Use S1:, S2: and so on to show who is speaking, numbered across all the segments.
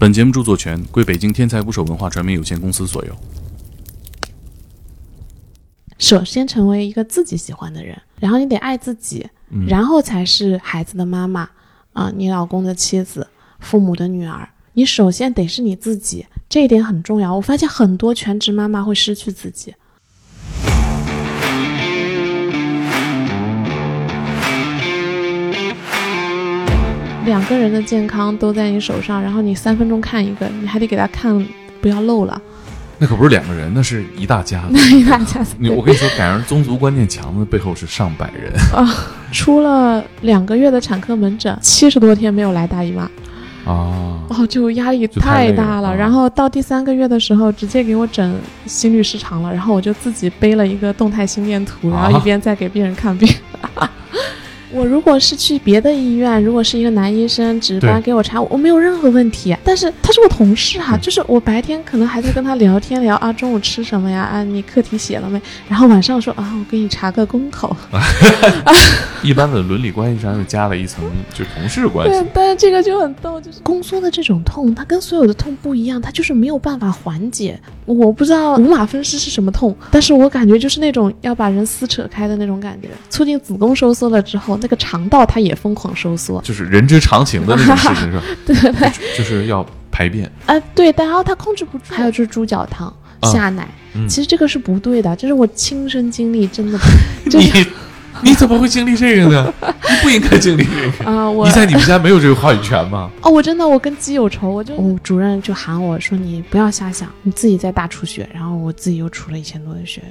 S1: 本节目著作权归北京天才捕手文化传媒有限公司所有。
S2: 首先成为一个自己喜欢的人，然后你得爱自己，然后才是孩子的妈妈啊，你老公的妻子，父母的女儿。你首先得是你自己，这一点很重要。我发现很多全职妈妈会失去自己。两个人的健康都在你手上，然后你三分钟看一个，你还得给他看，不要漏了。
S1: 那可不是两个人，那是一大家子。
S2: 那 一大家子。
S1: 你我跟你说，赶上宗族观念强的背后是上百人
S2: 啊。出了两个月的产科门诊，七十多天没有来大姨妈。
S1: 啊。
S2: 哦，就压力太大了。然后到第三个月的时候，直接给我诊心律失常了。然后我就自己背了一个动态心电图，然后一边在给病人看病。我如果是去别的医院，如果是一个男医生值班给我查，我没有任何问题。但是他是我同事哈，就是我白天可能还在跟他聊天聊啊，中午吃什么呀？啊，你课题写了没？然后晚上说啊，我给你查个宫口。
S1: 一般的伦理关系上又加了一层就同事关系。
S2: 对，但是这个就很逗，就是宫缩的这种痛，它跟所有的痛不一样，它就是没有办法缓解。我不知道五马分尸是什么痛，但是我感觉就是那种要把人撕扯开的那种感觉，促进子宫收缩了之后。那个肠道它也疯狂收缩，
S1: 就是人之常情的那种事情，是吧？
S2: 对对对，
S1: 就是要排便。
S2: 啊，对，然后它控制不住。还有就是猪脚汤、下奶，其实这个是不对的，这是我亲身经历，真的。
S1: 你你怎么会经历这个呢？你不应该经历这个
S2: 啊！我
S1: 你在你们家没有这个话语权吗？
S2: 哦，我真的，我跟鸡有仇，我就主任就喊我说：“你不要瞎想，你自己在大出血。”然后我自己又出了一千多的血。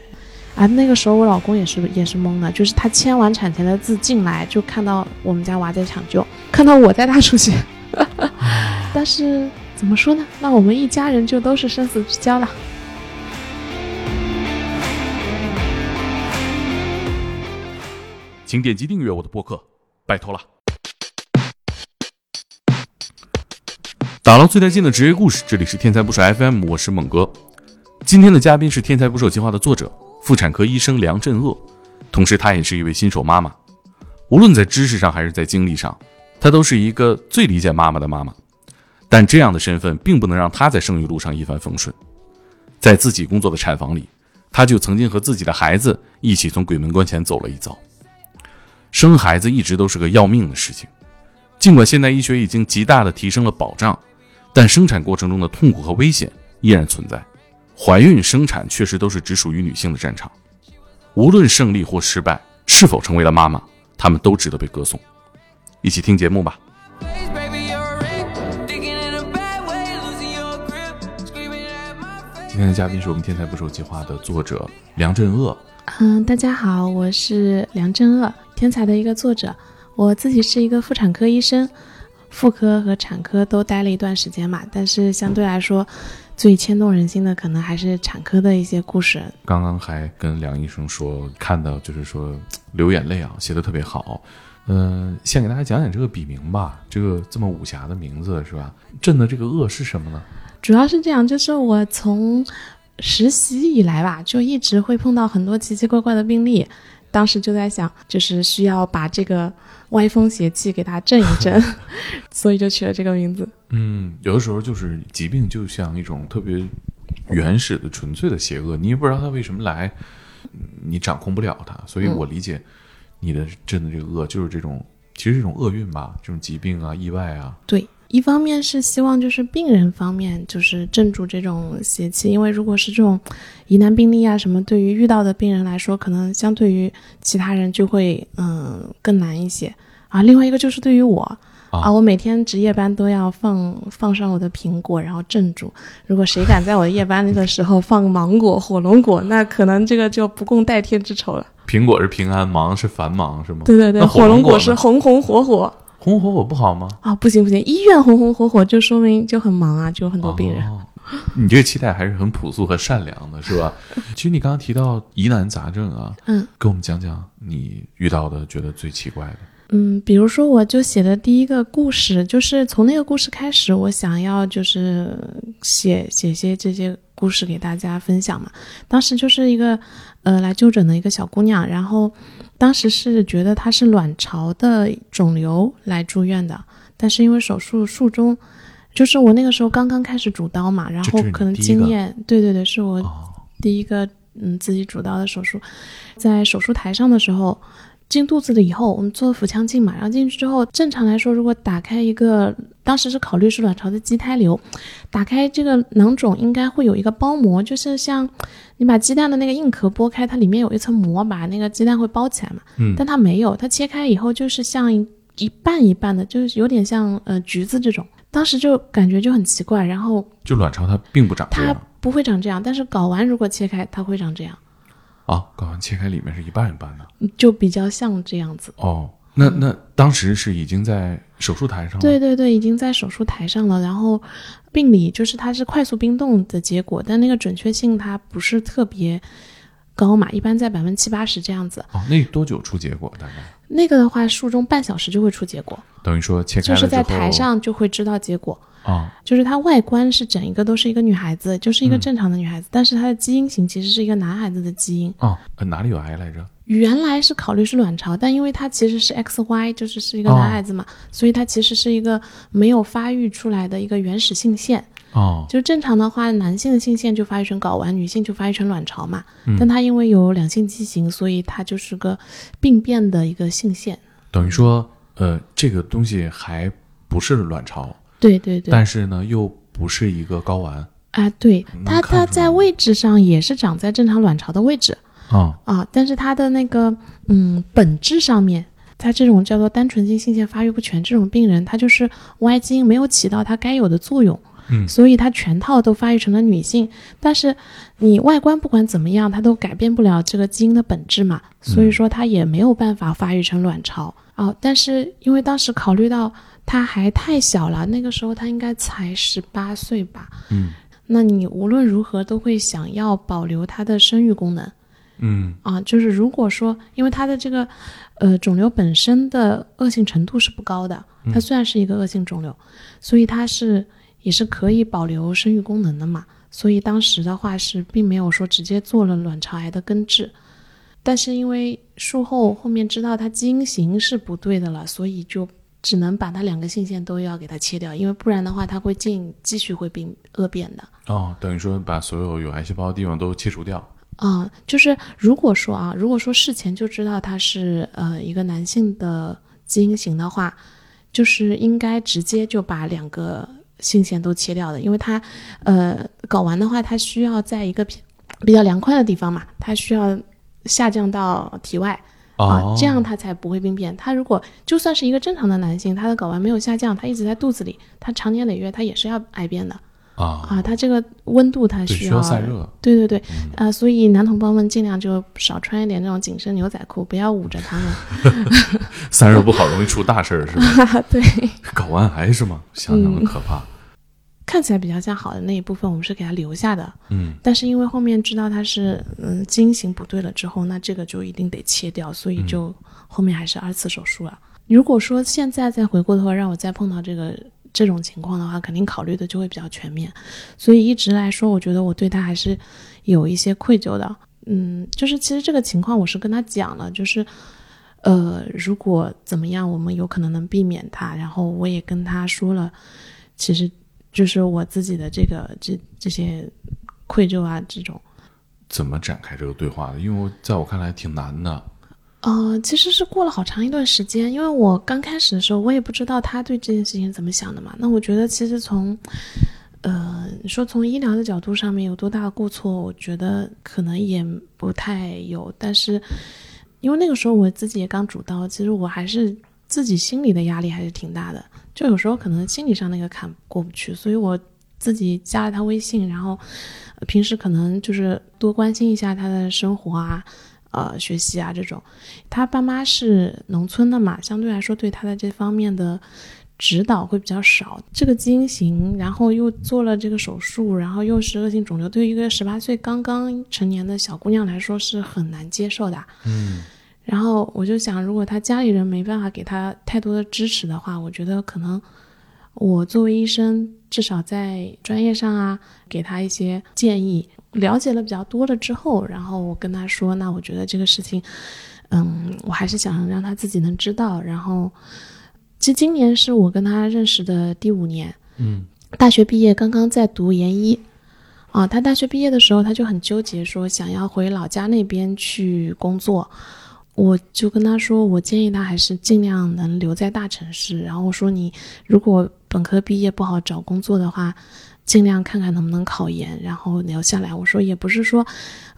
S2: 啊，那个时候我老公也是也是懵的，就是他签完产前的字进来，就看到我们家娃在抢救，看到我在大出血，但是怎么说呢？那我们一家人就都是生死之交了。
S1: 请点击订阅我的播客，拜托了。打捞最带劲的职业故事，这里是天才不手 FM，我是猛哥。今天的嘉宾是天才捕手计划的作者。妇产科医生梁振鄂，同时她也是一位新手妈妈。无论在知识上还是在经历上，她都是一个最理解妈妈的妈妈。但这样的身份并不能让她在生育路上一帆风顺。在自己工作的产房里，她就曾经和自己的孩子一起从鬼门关前走了一遭。生孩子一直都是个要命的事情，尽管现代医学已经极大的提升了保障，但生产过程中的痛苦和危险依然存在。怀孕生产确实都是只属于女性的战场，无论胜利或失败，是否成为了妈妈，她们都值得被歌颂。一起听节目吧。今天的嘉宾是我们天才捕手计划的作者梁振鄂。
S2: 嗯，大家好，我是梁振鄂，天才的一个作者。我自己是一个妇产科医生，妇科和产科都待了一段时间嘛，但是相对来说。最牵动人心的可能还是产科的一些故事。
S1: 刚刚还跟梁医生说，看到就是说 流眼泪啊，写的特别好。嗯，先给大家讲讲这个笔名吧，这个这么武侠的名字是吧？朕的这个恶是什么呢？
S2: 主要是这样，就是我从实习以来吧，就一直会碰到很多奇奇怪怪的病例。当时就在想，就是需要把这个歪风邪气给它震一震，所以就取了这个名字。
S1: 嗯，有的时候就是疾病就像一种特别原始的、纯粹的邪恶，你也不知道它为什么来，你掌控不了它。所以我理解你的镇的这个恶，就是这种其实这种厄运吧，这种疾病啊、意外啊。
S2: 对。一方面是希望就是病人方面就是镇住这种邪气，因为如果是这种疑难病例啊什么，对于遇到的病人来说，可能相对于其他人就会嗯更难一些啊。另外一个就是对于我啊，我每天值夜班都要放放上我的苹果，然后镇住。如果谁敢在我夜班的时候放芒果、火龙果，那可能这个就不共戴天之仇了。
S1: 苹果是平安，芒是繁忙是吗？
S2: 对对对，
S1: 火
S2: 龙果是红红火火。
S1: 红红火火不好吗？
S2: 啊，不行不行，医院红红火火就说明就很忙啊，就有很多病人。
S1: 你这个期待还是很朴素和善良的，是吧？其实你刚刚提到疑难杂症啊，
S2: 嗯，
S1: 跟我们讲讲你遇到的觉得最奇怪的。
S2: 嗯，比如说我就写的第一个故事，就是从那个故事开始，我想要就是写写些这些故事给大家分享嘛。当时就是一个呃来就诊的一个小姑娘，然后。当时是觉得她是卵巢的肿瘤来住院的，但是因为手术术中就是我那个时候刚刚开始主刀嘛，然后可能经验，对对对，是我
S1: 哦，
S2: 第一个嗯自己主刀的手术，在手术台上的时候，进肚子了以后，我们做腹腔镜嘛，然后进去之后，正常来说，如果打开一个，当时是考虑是卵巢的畸胎瘤，打开这个囊肿应该会有一个包膜，就是像你把鸡蛋的那个硬壳剥开，它里面有一层膜把那个鸡蛋会包起来嘛，
S1: 嗯
S2: 但它没有，它切开以后就是像一一半一半的，就是有点像呃橘子这种。当时就感觉就很奇怪，然后
S1: 就卵巢它并不长这
S2: 它不会长这样，但是睾丸如果切开，它会长这样。
S1: 啊，睾丸切开里面是一半一半的。
S2: 就比较像这样子。
S1: 哦，那那当时是已经在手术台上了。
S2: 对对对，已经在手术台上了。然后病理就是它是快速冰冻的结果，但那个准确性它不是特别高嘛，一般在百分之七八十这样子。
S1: 哦，那多久出结果？大概
S2: 那个的话，术中半小时就会出结果，
S1: 等于说切开
S2: 就是在台上就会知道结果。
S1: 啊、
S2: 就是它外观是整一个都是一个女孩子，就是一个
S1: 嗯
S2: 正常的女孩子，但是她的基因型其实是一个男孩子的基因。
S1: 啊，呃哪里有癌来着？
S2: 原来是考虑是卵巢，但因为它其实是 XY，就是是一个
S1: 哦
S2: 男孩子嘛，所以它其实是一个没有发育出来的一个原始性腺。
S1: 哦，
S2: 就正常的话，男性的性腺就发育成睾丸，女性就发育成卵巢嘛。
S1: 嗯
S2: 但它因为有两性畸形，所以它就是个病变的一个性腺。
S1: 等于说，呃，这个东西还不是卵巢，
S2: 对对对，
S1: 但是呢，又不是一个睾丸。
S2: 啊，对它它在位置上也是长在正常卵巢的位置。
S1: 啊、
S2: 啊，但是它的那个嗯本质上面。它这种叫做单纯性性腺发育不全这种病人，他就是 Y 基因没有起到它该有的作用，
S1: 嗯。
S2: 所以它全套都发育成了女性。但是你外观不管怎么样，它都改变不了这个基因的本质嘛，所以说它也没有办法发育成卵巢。啊。但是因为当时考虑到他还太小了，那个时候他应该才十八岁吧，
S1: 嗯。
S2: 那你无论如何都会想要保留他的生育功能。
S1: 嗯。
S2: 啊，就是如果说，因为他的这个，呃，肿瘤本身的恶性程度是不高的，它虽然是一个恶性肿瘤，所以它是也是可以保留生育功能的嘛。所以当时的话是并没有说直接做了卵巢癌的根治，但是因为术后后面知道它基因型是不对的了，所以就只能把它两个性腺都要给它切掉，因为不然的话它会进继续会病恶变的。
S1: 哦，等于说把所有有癌细胞的地方都切除掉。
S2: 啊、就是如果说啊，如果说事前就知道他是呃一个男性的基因型的话，就是应该直接就把两个性腺都切掉的，因为它呃睾丸的话，它需要在一个比比较凉快的地方嘛，它需要下降到体外啊、
S1: 哦，
S2: 这样它才不会病变。他如果就算是一个正常的男性，他的睾丸没有下降，他一直在肚子里，他长年累月他也是要癌变的
S1: 啊，
S2: 啊，他这个温度它
S1: 对，需
S2: 需要
S1: 要散热。
S2: 对对对，
S1: 嗯
S2: 啊、所以男同胞们尽量就少穿一点那种紧身牛仔裤，不要捂着他们。
S1: 散热不好，容易出大事儿，是吧？
S2: 对，
S1: 睾丸癌是吗？相当的可怕。
S2: 看起来比较像好的那一部分，我们是给他留下的。
S1: 嗯
S2: 但是因为后面知道他是嗯基因型不对了之后，那这个就一定得切掉，所以就后面还是二次手术了。如果说现在再回过头让我再碰到这个这种情况的话，肯定考虑的就会比较全面。所以一直来说，我觉得我对他还是有一些愧疚的。嗯，就是其实这个情况我是跟他讲了，就是呃，如果怎么样，我们有可能能避免他。然后我也跟他说了，其实就是我自己的这个这这些愧疚啊，这种。
S1: 怎么展开这个对话的？因为在我看来挺难的。
S2: 呃，其实是过了好长一段时间，因为我刚开始的时候，我也不知道他对这件事情怎么想的嘛。那我觉得其实从，呃，你说从医疗的角度上面有多大的过错，我觉得可能也不太有。但是，因为那个时候我自己也刚主刀，其实我还是自己心里的压力还是挺大的，就有时候可能心理上那个坎过不去，所以我自己加了他微信，然后呃平时可能就是多关心一下他的生活啊。呃，学习啊这种，他爸妈是农村的嘛，相对来说对他的这方面的指导会比较少。这个基因型，然后又做了这个手术，然后又是恶性肿瘤，对于一个十八岁刚刚成年的小姑娘来说是很难接受的。
S1: 嗯
S2: 然后我就想，如果他家里人没办法给他太多的支持的话，我觉得可能我作为医生，至少在专业上啊，给他一些建议。了解了比较多了之后，然后我跟他说，那我觉得这个事情，嗯，我还是想让他自己能知道。然后，其实今年是我跟他认识的第五年，
S1: 嗯
S2: 大学毕业，刚刚在读研一。啊，他大学毕业的时候，他就很纠结，说想要回老家那边去工作。我就跟他说，我建议他还是尽量能留在大城市。然后我说，你如果本科毕业不好找工作的话，尽量看看能不能考研，然后留下来。我说也不是说，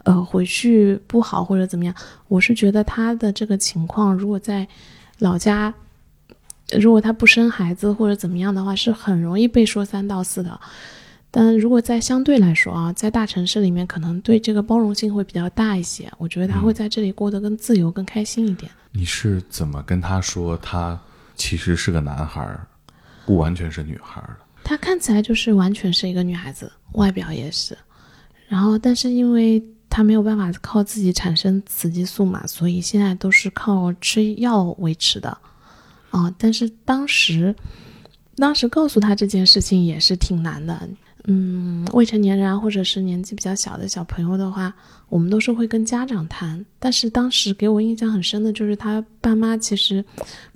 S2: 呃，回去不好或者怎么样。我是觉得他的这个情况，如果在老家，如果他不生孩子或者怎么样的话，是很容易被说三道四的。但如果在相对来说啊，在大城市里面，可能对这个包容性会比较大一些。我觉得他会在这里过得更自由、更开心一点。
S1: 你是怎么跟他说他其实是个男孩，不完全是女孩的？
S2: 他看起来就是完全是一个女孩子，外表也是。然后，但是因为他没有办法靠自己产生雌激素嘛，所以现在都是靠吃药维持的。啊，但是当时，当时告诉他这件事情也是挺难的。嗯，未成年人啊，或者是年纪比较小的小朋友的话，我们都是会跟家长谈。但是当时给我印象很深的就是他爸妈其实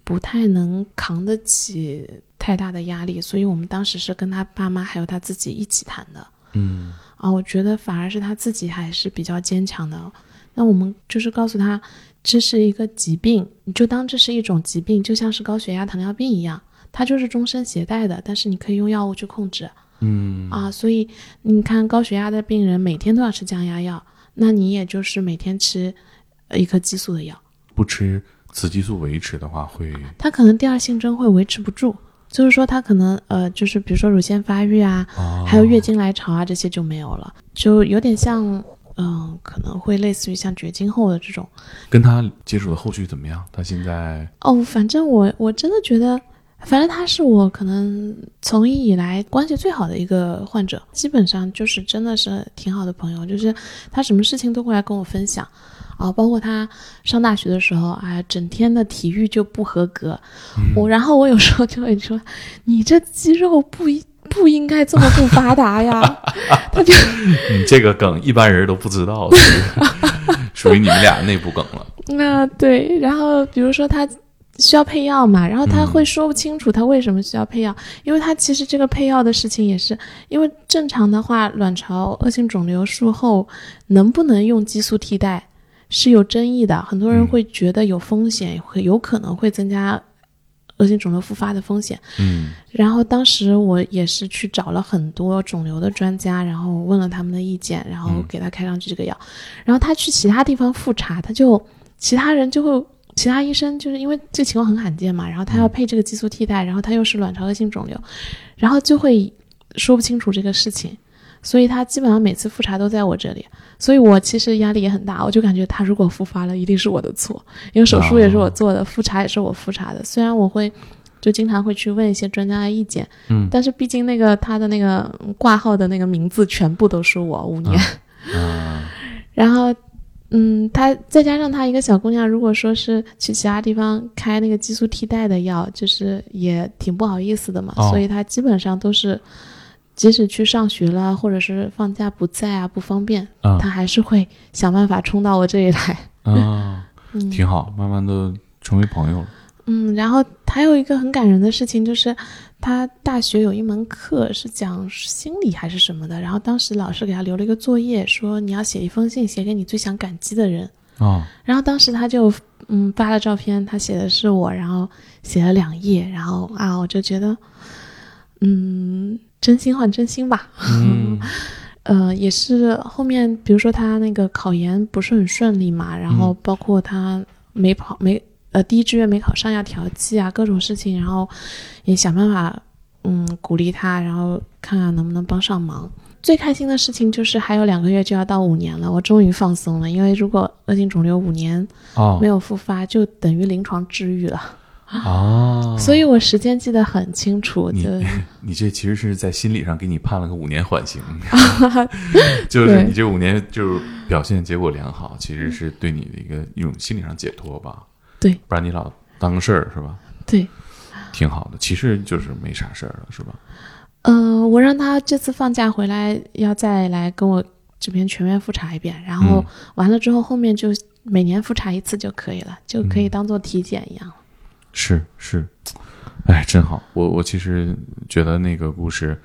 S2: 不太能扛得起太大的压力，所以我们当时是跟他爸妈还有他自己一起谈的。
S1: 嗯，
S2: 啊，我觉得反而是他自己还是比较坚强的。那我们就是告诉他，这是一个疾病，你就当这是一种疾病，就像是高血压、糖尿病一样，它就是终身携带的，但是你可以用药物去控制。
S1: 嗯
S2: 啊，所以你看高血压的病人每天都要吃降压药，那你也就是每天吃一颗激素的药。
S1: 不吃雌激素维持的话，会
S2: 他可能第二性征会维持不住，就是说他可能呃，就是比如说乳腺发育啊，还有月经来潮啊这些就没有了，就有点像嗯，可能会类似于像绝经后的这种。
S1: 跟他接触的后续怎么样？他现在
S2: 哦，反正我我真的觉得。反正他是我可能从医以来关系最好的一个患者，基本上就是真的是挺好的朋友，就是他什么事情都会来跟我分享，啊，包括他上大学的时候，哎，整天的体育就不合格，我然后我有时候就会说，你这肌肉不不应该这么不发达呀，他就
S1: 你这个梗一般人都不知道，属于你们俩内部梗了。
S2: 那对，然后比如说他。需要配药嘛？然后他会说不清楚他为什么需要配药，因为他其实这个配药的事情也是，因为正常的话，卵巢恶性肿瘤术后能不能用激素替代是有争议的，很多人会觉得有风险，会有可能会增加恶性肿瘤复发的风险。
S1: 嗯，
S2: 然后当时我也是去找了很多肿瘤的专家，然后问了他们的意见，然后给他开上去这个药，然后他去其他地方复查，他就其他人就会。其他医生就是因为这情况很罕见嘛，然后他要配这个激素替代，然后他又是卵巢恶性肿瘤，然后就会说不清楚这个事情，所以他基本上每次复查都在我这里，所以我其实压力也很大，我就感觉他如果复发了，一定是我的错，因为手术也是我做的，复查也是我复查的，虽然我会就经常会去问一些专家的意见，
S1: 嗯，
S2: 但是毕竟那个他的那个挂号的那个名字全部都是我五年，然后。嗯，她再加上她一个小姑娘，如果说是去其他地方开那个激素替代的药，就是也挺不好意思的嘛。所以她基本上都是，即使去上学了，或者是放假不在啊，不方便，她还是会想办法冲到我这里来。
S1: 啊，挺好，慢慢的成为朋友了。
S2: 嗯，然后还有一个很感人的事情就是。他大学有一门课是讲心理还是什么的，然后当时老师给他留了一个作业，说你要写一封信，写给你最想感激的人。
S1: 啊，
S2: 然后当时他就嗯发了照片，他写的是我，然后写了两页，然后啊我就觉得，嗯，真心换真心吧。
S1: 嗯，
S2: 呃，也是后面比如说他那个考研不是很顺利嘛，然后包括他没跑没。呃，第一志愿没考上要调剂啊，各种事情，然后也想办法，嗯，鼓励他，然后看看能不能帮上忙。最开心的事情就是还有两个月就要到五年了，我终于放松了，因为如果恶性肿瘤五年没有复发，就等于临床治愈了。
S1: 哦，
S2: 所以我时间记得很清楚。
S1: 你你这其实是在心理上给你判了个五年缓刑，就是你这五年就是表现结果良好，其实是对你的一个一种心理上解脱吧。
S2: 对，
S1: 不然你老当个事儿是吧？
S2: 对，
S1: 挺好的，其实就是没啥事儿了，是吧？
S2: 呃，我让他这次放假回来要再来跟我这边全面复查一遍，然后完了之后后面就每年复查一次就可以了，就可以当做体检一样了。
S1: 是是，哎，真好。我我其实觉得那个故事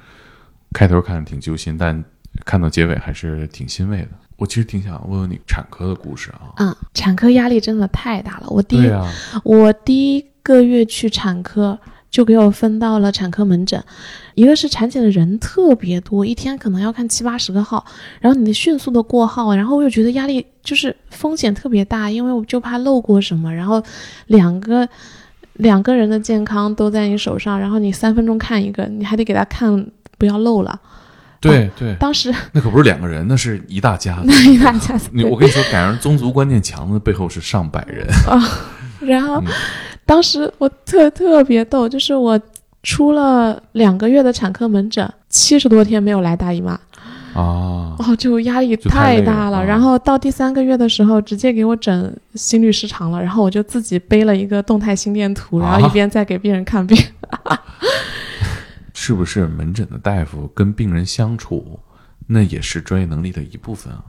S1: 开头看着挺揪心，但看到结尾还是挺欣慰的。我其实挺想问问你产科的故事啊。
S2: 嗯，产科压力真的太大了。我第一
S1: 啊，
S2: 我第一个月去产科，就给我分到了产科门诊。一个是产检的人特别多，一天可能要看七八十个号，然后你得迅速的过号，然后我又觉得压力就是风险特别大，因为我就怕漏过什么，然后两个两个人的健康都在你手上，然后你三分钟看一个，你还得给他看，不要漏了。
S1: 对对，
S2: 当时
S1: 那可不是两个人，那是一大家子。
S2: 那一大家子
S1: 你我跟你说，赶上宗族观念强的背后是上百人。
S2: 啊然后
S1: 嗯
S2: 当时我特特别逗，就是我出了两个月的产科门诊，七十多天没有来大姨妈，
S1: 啊，
S2: 哦，就压力
S1: 太
S2: 大了。
S1: 啊
S2: 然后到第三个月的时候，直接给我诊心律失常了，然后我就自己背了一个动态心电图，然后
S1: 啊
S2: 一边在给病人看病。
S1: 是不是门诊的大夫跟病人相处，那也是专业能力的一部分啊？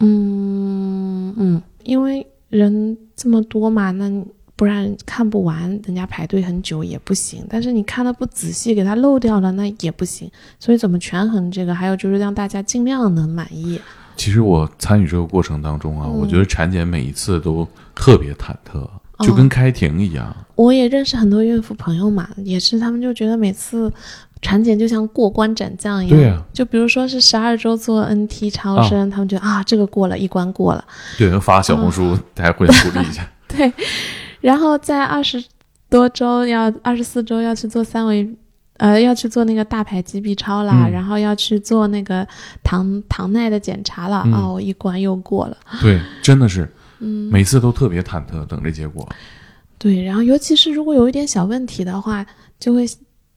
S2: 嗯嗯，因为人这么多嘛，那不然看不完，人家排队很久也不行。但是你看的不仔细，给他漏掉了，那也不行。所以怎么权衡这个？还有就是让大家尽量能满意。
S1: 其实我参与这个过程当中啊，
S2: 嗯
S1: 我觉得产检每一次都特别忐忑，就跟开庭一样。
S2: 我也认识很多孕妇朋友嘛，也是他们就觉得每次产检就像过关斩将一样。
S1: 对呀、
S2: 就比如说是十二周做 NT 超声，他们觉得啊这个过了一关过了。
S1: 对，发小红
S2: 哦
S1: 书大家互相鼓励一下。
S2: 对，然后在二十多周要二十四周要去做三维，呃，要去做那个大排畸 B 超啦，
S1: 嗯
S2: 然后要去做那个糖糖耐的检查了，
S1: 嗯
S2: 哦，我一关又过了，
S1: 对，真的是
S2: 嗯，
S1: 每次都特别忐忑，等这结果。
S2: 对，然后尤其是如果有一点小问题的话，就会。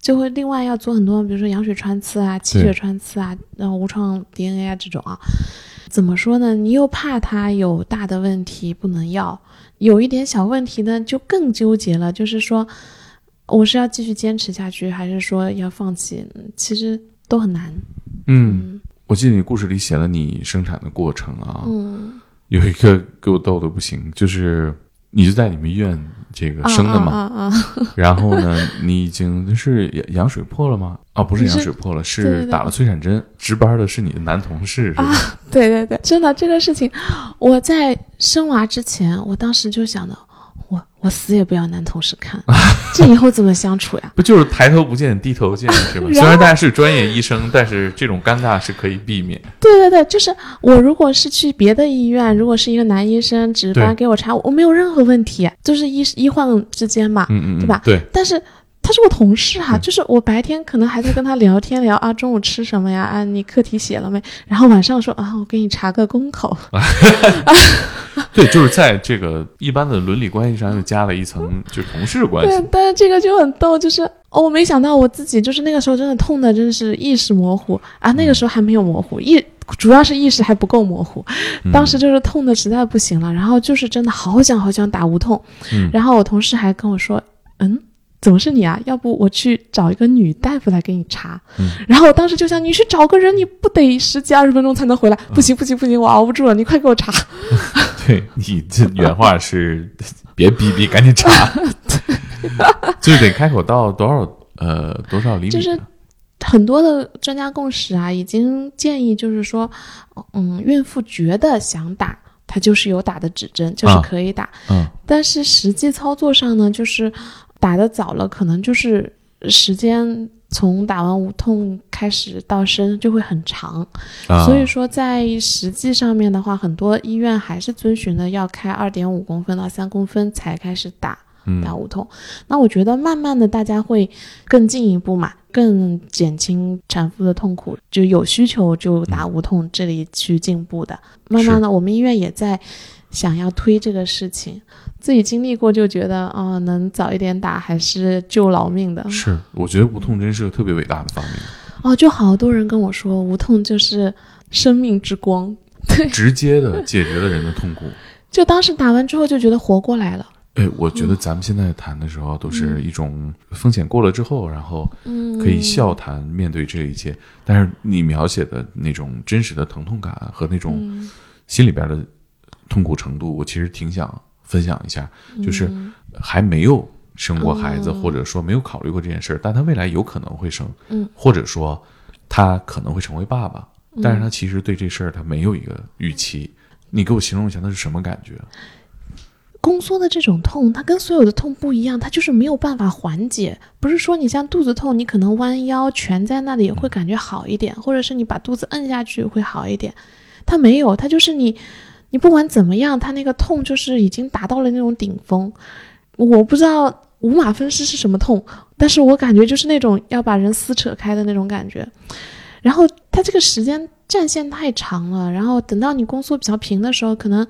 S2: 就会另外要做很多，比如说羊水穿刺啊、气血穿刺啊、然后无创 DNA 啊这种啊，怎么说呢？你又怕它有大的问题不能要，有一点小问题呢就更纠结了，就是说我是要继续坚持下去，还是说要放弃？嗯其实都很难。
S1: 嗯，我记得你故事里写了你生产的过程啊，
S2: 嗯，
S1: 有一个给我逗的不行，就是你就在你们医院这个生的嘛，
S2: 啊啊啊！
S1: 然后呢，你已经是羊羊水破了吗？啊，不是
S2: 是
S1: 羊水破了，
S2: 对
S1: 是打了催产针。值班的是你的男同事，是吧？
S2: 对对对，真的这个事情，我在生娃之前，我当时就想的，我我死也不要男同事看，这以后怎么相处呀？
S1: 不就是抬头不见低头见是吧？虽然大家是专业医生，但是这种尴尬是可以避免。
S2: 对对对，就是我如果是去别的医院，如果是一个男医生值班给我查，我没有任何问题，就是医医患之间嘛。
S1: 嗯嗯，嗯
S2: 对吧
S1: 对，
S2: 但是他是我同事啊，就是我白天可能还在跟他聊天聊啊，中午吃什么呀？啊，你课题写了没？然后晚上说啊，我给你查个宫口。
S1: 对，就是在这个一般的伦理关系上又加了一层就是同事关系
S2: 对。，但是这个就很逗，就是哦，我没想到我自己就是那个时候真的痛的，真的是意识模糊啊。那个时候还没有模糊，意主要是意识还不够模糊，
S1: 嗯
S2: 当时就是痛的实在不行了，然后就是真的好想好想打无痛，
S1: 嗯
S2: 然后我同事还跟我说，嗯。怎么是你啊？要不我去找一个女大夫来给你查。
S1: 嗯
S2: 然后我当时就想，你去找个人，你不得十几二十分钟才能回来？不行不行不行，我熬不住了，你快给我查。
S1: 对你这原话是别逼逼，赶紧查，就是得开口到多少呃多少厘米？
S2: 就是很多的专家共识啊，已经建议就是说，嗯，孕妇觉得想打，它就是有打的指针，就是
S1: 啊
S2: 可以打。
S1: 嗯
S2: 但是实际操作上呢，就是打的早了，可能就是时间从打完无痛开始到生就会很长。
S1: 啊，
S2: 所以说，在实际上面的话，很多医院还是遵循的要开二点五公分到三公分才开始打。
S1: 嗯
S2: 打无痛。那我觉得慢慢的大家会更进一步嘛，更减轻产妇的痛苦，就有需求就打无痛，这里去进步的。慢慢的，我们医院也在想要推这个事情，自己经历过就觉得啊、能早一点打还是救老命的。
S1: 是，我觉得无痛真是个特别伟大的发明，
S2: 哦，就好多人跟我说，无痛就是生命之光。
S1: 对直接的解决了人的痛苦。
S2: 就当时打完之后就觉得活过来了。
S1: 哎，我觉得咱们现在谈的时候都是一种风险过了之后，然后
S2: 嗯，
S1: 可以笑谈面对这一切。但是你描写的那种真实的疼痛感和那种
S2: 嗯
S1: 心里边的痛苦程度，我其实挺想分享一下。就是
S2: 嗯
S1: 还没有生过孩子，
S2: 哦
S1: 或者说没有考虑过这件事儿，但他未来有可能会生，
S2: 嗯，
S1: 或者说他可能会成为爸爸，但是他其实对这事儿他没有一个预期。你给我形容一下，那是什么感觉？
S2: 宫缩的这种痛，它跟所有的痛不一样，它就是没有办法缓解。不是说你像肚子痛，你可能弯腰蜷在那里会感觉好一点，或者是你把肚子摁下去会好一点。它没有，它就是你，你不管怎么样，他那个痛就是已经达到了那种顶峰。我不知道五马分尸是什么痛，但是我感觉就是那种要把人撕扯开的那种感觉。然后他这个时间战线太长了，然后等到你宫缩比较平的时候，可能。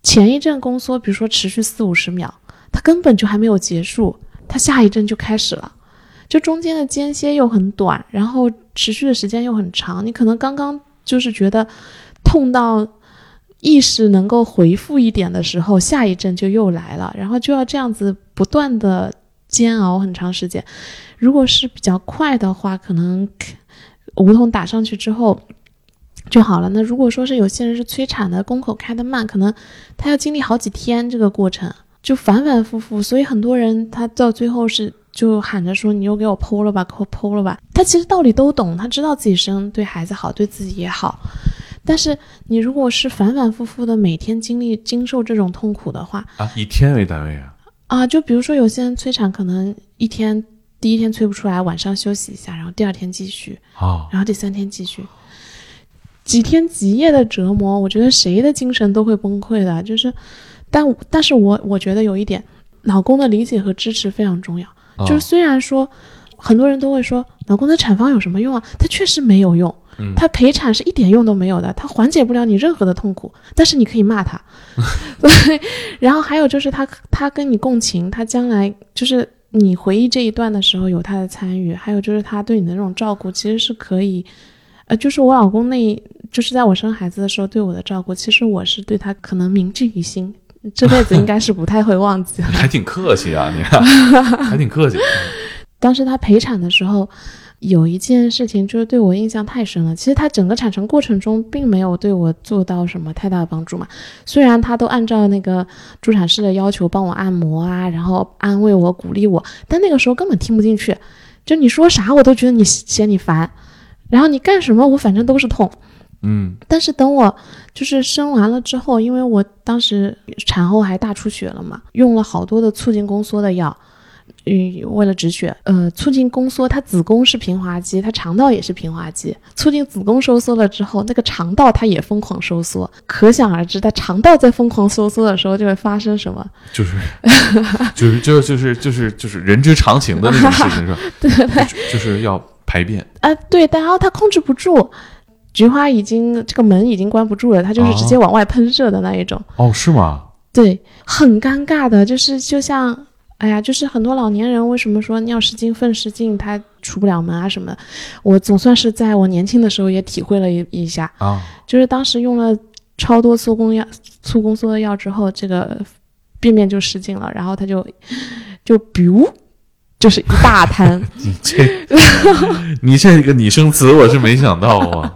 S2: 前一阵宫缩，比如说持续四五十秒，它根本就还没有结束，它下一阵就开始了，就中间的间歇又很短，然后持续的时间又很长。你可能刚刚就是觉得痛到意识能够回复一点的时候，下一阵就又来了，然后就要这样子不断的煎熬很长时间。如果是比较快的话，可能无痛打上去之后。就好了。那如果说是有些人是催产的，宫口开的慢，可能他要经历好几天这个过程，就反反复复。所以很多人他到最后是就喊着说：“你又给我剖了吧，给我剖了吧。”他其实道理都懂，他知道自己生对孩子好，对自己也好。但是你如果是反反复复的每天经历经受这种痛苦的话，
S1: 啊，以天为单位啊，
S2: 啊，就比如说有些人催产可能一天第一天催不出来，晚上休息一下，然后第二天继续，
S1: 哦，
S2: 然后第三天继续。几天几夜的折磨，我觉得谁的精神都会崩溃的。就是，但但是我我觉得有一点，老公的理解和支持非常重要。
S1: 哦
S2: 就是虽然说很多人都会说，老公的产房有什么用啊？它确实没有用，
S1: 嗯
S2: 它陪产是一点用都没有的，他缓解不了你任何的痛苦。但是你可以骂他，对。然后还有就是他他跟你共情，他将来就是你回忆这一段的时候有他的参与，还有就是他对你的那种照顾，其实是可以。呃，就是我老公那，就是在我生孩子的时候对我的照顾，其实我是对他可能铭记于心，这辈子应该是不太会忘记了。
S1: 还挺客气啊，你看，还挺客气。
S2: 当时他陪产的时候，有一件事情就是对我印象太深了。其实它整个产程过程中并没有对我做到什么太大的帮助嘛，虽然他都按照那个助产师的要求帮我按摩啊，然后安慰我、鼓励我，但那个时候根本听不进去，就你说啥我都觉得你嫌你烦。然后你干什么，我反正都是痛。
S1: 嗯，
S2: 但是等我就是生完了之后，因为我当时产后还大出血了嘛，用了好多的促进宫缩的药，嗯，为了止血。呃，促进宫缩，它子宫是平滑肌，它肠道也是平滑肌。促进子宫收缩了之后，那个肠道它也疯狂收缩，可想而知，它肠道在疯狂收缩的时候就会发生什么。
S1: 就是就是就是就是就是就是人之常情的那种事情是吧？
S2: 对对对，
S1: 就就是要排便。
S2: 啊，对，但然后它控制不住。菊花已经这个门已经关不住了，它就是直接往外喷射的那一种。
S1: 哦，是吗？
S2: 对，很尴尬的，就是就像，哎呀，就是很多老年人为什么说尿失禁、粪失禁，他出不了门啊什么的，我总算是在我年轻的时候也体会了一一下，
S1: 啊，
S2: 就是当时用了超多促宫药、促宫缩的药之后，这个便便就失禁了，然后他就就就是一大滩，
S1: 你这你这个拟声词我是没想到啊，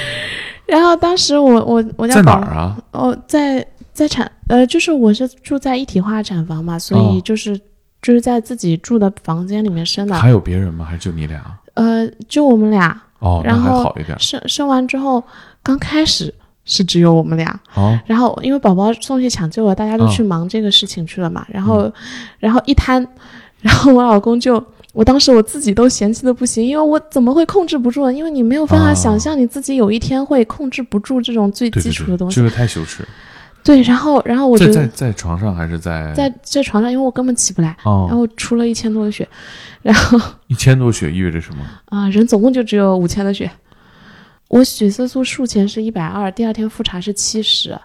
S2: 然后当时我我我家
S1: 在哪儿啊？
S2: 哦，在在产呃，就是我是住在一体化产房嘛，所以
S1: 哦
S2: 就是、就是在自己住的房间里面生的。
S1: 还有别人吗？还是就你俩？
S2: 呃，就我们俩
S1: 哦，那
S2: 然后
S1: 还好一点。
S2: 生生完之后，刚开始是只有我们俩，
S1: 哦，
S2: 然后因为宝宝送去抢救了，大家都
S1: 哦
S2: 去忙这个事情去了嘛，然后然后一摊，然后我老公就。我当时我自己都嫌弃的不行，因为我怎么会控制不住呢？因为你没有办法
S1: 啊
S2: 想象你自己有一天会控制不住这种最基础的东西。
S1: 这个太羞耻。
S2: 对，然后然后我
S1: 在
S2: 觉得
S1: 在在床上还是在
S2: 在在床上，因为我根本起不来，然
S1: 哦，
S2: 后出了一千多的血，然后
S1: 一千多血意味着什么？
S2: 啊、人总共就只有五千的血。我血色素术前是一百二，第二天复查是七十，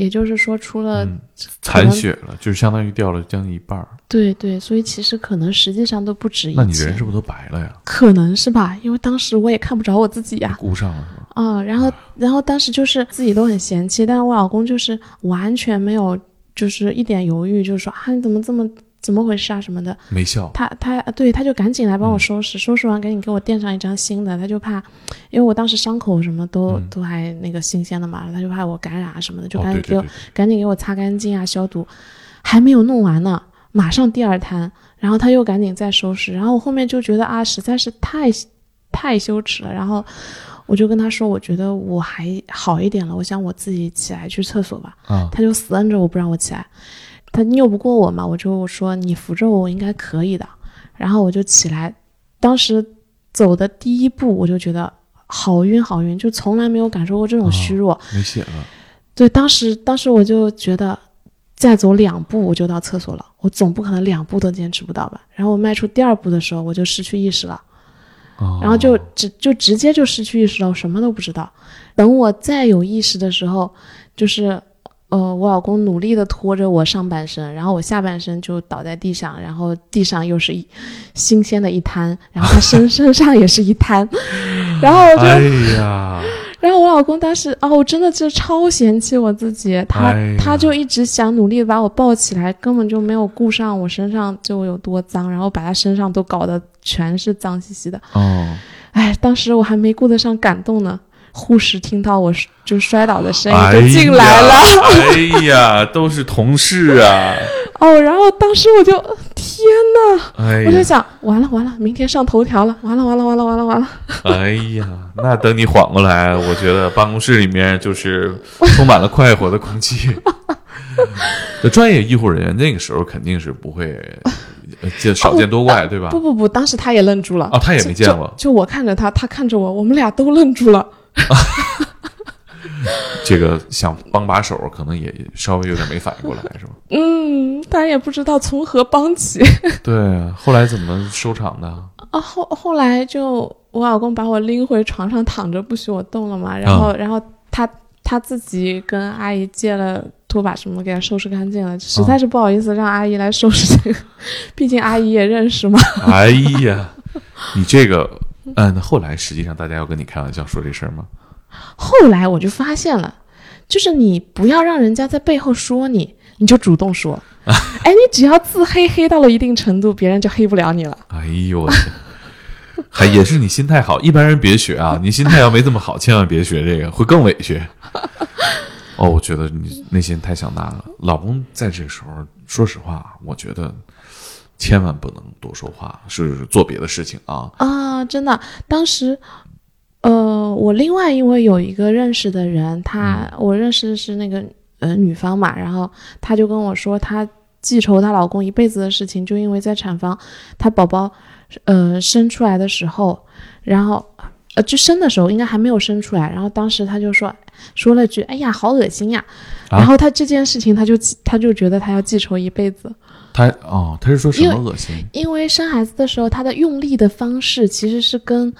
S2: 也就是说出了、
S1: 嗯，残血了，就是相当于掉了将近一半儿。
S2: 对对，所以其实可能实际上都不止一
S1: 那你，人是不是都白了呀？
S2: 可能是吧？因为当时我也看不着我自己呀、
S1: 顾不上了是吧？
S2: 啊，然后然后当时就是自己都很嫌弃，但是我老公就是完全没有，就是一点犹豫，就是说啊你怎么这么怎么回事啊什么的。
S1: 没笑。
S2: 他他对他就赶紧来帮我
S1: 嗯。
S2: 收拾，收拾完赶紧给我垫上一张新的，他就怕，因为我当时伤口什么都、
S1: 嗯。
S2: 都还那个新鲜的嘛，他就怕我感染啊什么的，就
S1: 哦，
S2: 赶紧给我、赶紧给我擦干净啊消毒，还没有弄完呢，马上第二摊，然后他又赶紧再收拾，然后我后面就觉得啊，实在是太太羞耻了，然后我就跟他说，我觉得我还好一点了，我想我自己起来去厕所吧。
S1: 啊。
S2: 他就死摁着我不让我起来，他拗不过我嘛，我就说你扶着我，我应该可以的。然后我就起来，当时走的第一步我就觉得好晕好晕，就从来没有感受过这种虚弱。
S1: 没血了，
S2: 对，当时当时我就觉得再走两步我就到厕所了，我总不可能两步都坚持不到吧。然后我迈出第二步的时候，我就失去意识了。
S1: 哦
S2: 然后就直就直接就失去意识了，我什么都不知道。等我再有意识的时候，就是呃，我老公努力的拖着我上半身，然后我下半身就倒在地上，然后地上又是一新鲜的一滩，然后他身 身上也是一滩，然后我就，
S1: 哎呀，
S2: 然后我老公当时哦，我真的就超嫌弃我自己，他、
S1: 哎
S2: 他就一直想努力地把我抱起来，根本就没有顾上我身上就有多脏，然后把他身上都搞得全是脏兮兮的。
S1: 哦，
S2: 哎，当时我还没顾得上感动呢，护士听到我就摔倒的声音
S1: 哎
S2: 就进来了。
S1: 呀哎呀，都是同事啊，
S2: 哦，然后当时我就天呐，
S1: 哎呀，
S2: 我就想完了完了，明天上头条了，完了完了完了完了完了。
S1: 哎呀，那等你缓过来，我觉得办公室里面就是充满了快活的空气。这 专业医护人员那个时候肯定是不会呃见少见多怪，对吧？
S2: 不不不，当时他也愣住了。
S1: 哦他也没见过
S2: 就就我看着他，他看着我，我们俩都愣住了。
S1: 这个想帮把手，可能也稍微有点没反应过来，是吧？
S2: 嗯，他也不知道从何帮起。
S1: 对，后来怎么收场的？
S2: 啊，后后来就我老公把我拎回床上躺着，不许我动了嘛。然后，然后他他自己跟阿姨借了拖把什么，给他收拾干净了。实在是不好意思让阿姨来收拾这个，毕竟阿姨也认识嘛。
S1: 哎呀，你这个，嗯，那后来实际上大家要跟你开玩笑说这事儿吗？
S2: 后来我就发现了，就是你不要让人家在背后说你，你就主动说。哎，你只要自黑黑到了一定程度，别人就黑不了你了。
S1: 哎呦我天！还也是你心态好，一般人别学啊！你心态要没这么好，千万别学这个，会更委屈。哦，我觉得你内心太强大了。老公在这个时候，说实话，我觉得千万不能多说话，是做别的事情啊。
S2: 啊，真的，当时，呃，我另外因为有一个认识的人，他、我认识的是那个呃女方嘛，然后她就跟我说，她记仇她老公一辈子的事情，就因为在产房，她宝宝呃生出来的时候，然后呃就生的时候应该还没有生出来，然后当时她就说说了句，哎呀，好恶心呀，
S1: 啊
S2: 然后她这件事情，她就记她就觉得她要记仇一辈子。
S1: 他哦，他是说什么恶心？
S2: 因为生孩子的时候，他的用力的方式其实是跟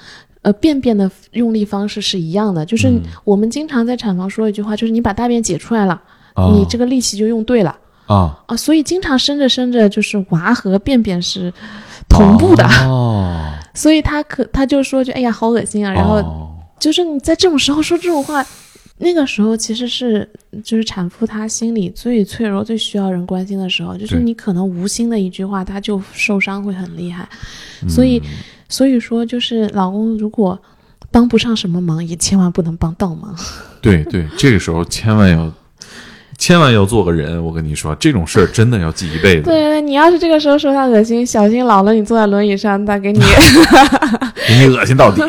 S2: 呃便便的用力方式是一样的，就是
S1: 嗯。
S2: 我们经常在产房说一句话，就是你把大便解出来了，
S1: 哦。
S2: 你这个力气就用对了。
S1: 啊
S2: 啊，所以经常生着生着就是娃和便便是同步的，
S1: 哦，
S2: 所以他可他就说就哎呀好恶心啊，然后
S1: 哦。
S2: 就是你在这种时候说这种话。那个时候其实是就是产妇她心里最脆弱、最需要人关心的时候，就是你可能无心的一句话，她就受伤会很厉害。所以，所以说就是老公如果帮不上什么忙，也千万不能帮倒忙。
S1: 对对，这个时候千万要千万要做个人。我跟你说，这种事儿真的要记一辈子，
S2: 对，你要是这个时候说他恶心，小心老了你坐在轮椅上，他给你
S1: 给你恶心到底。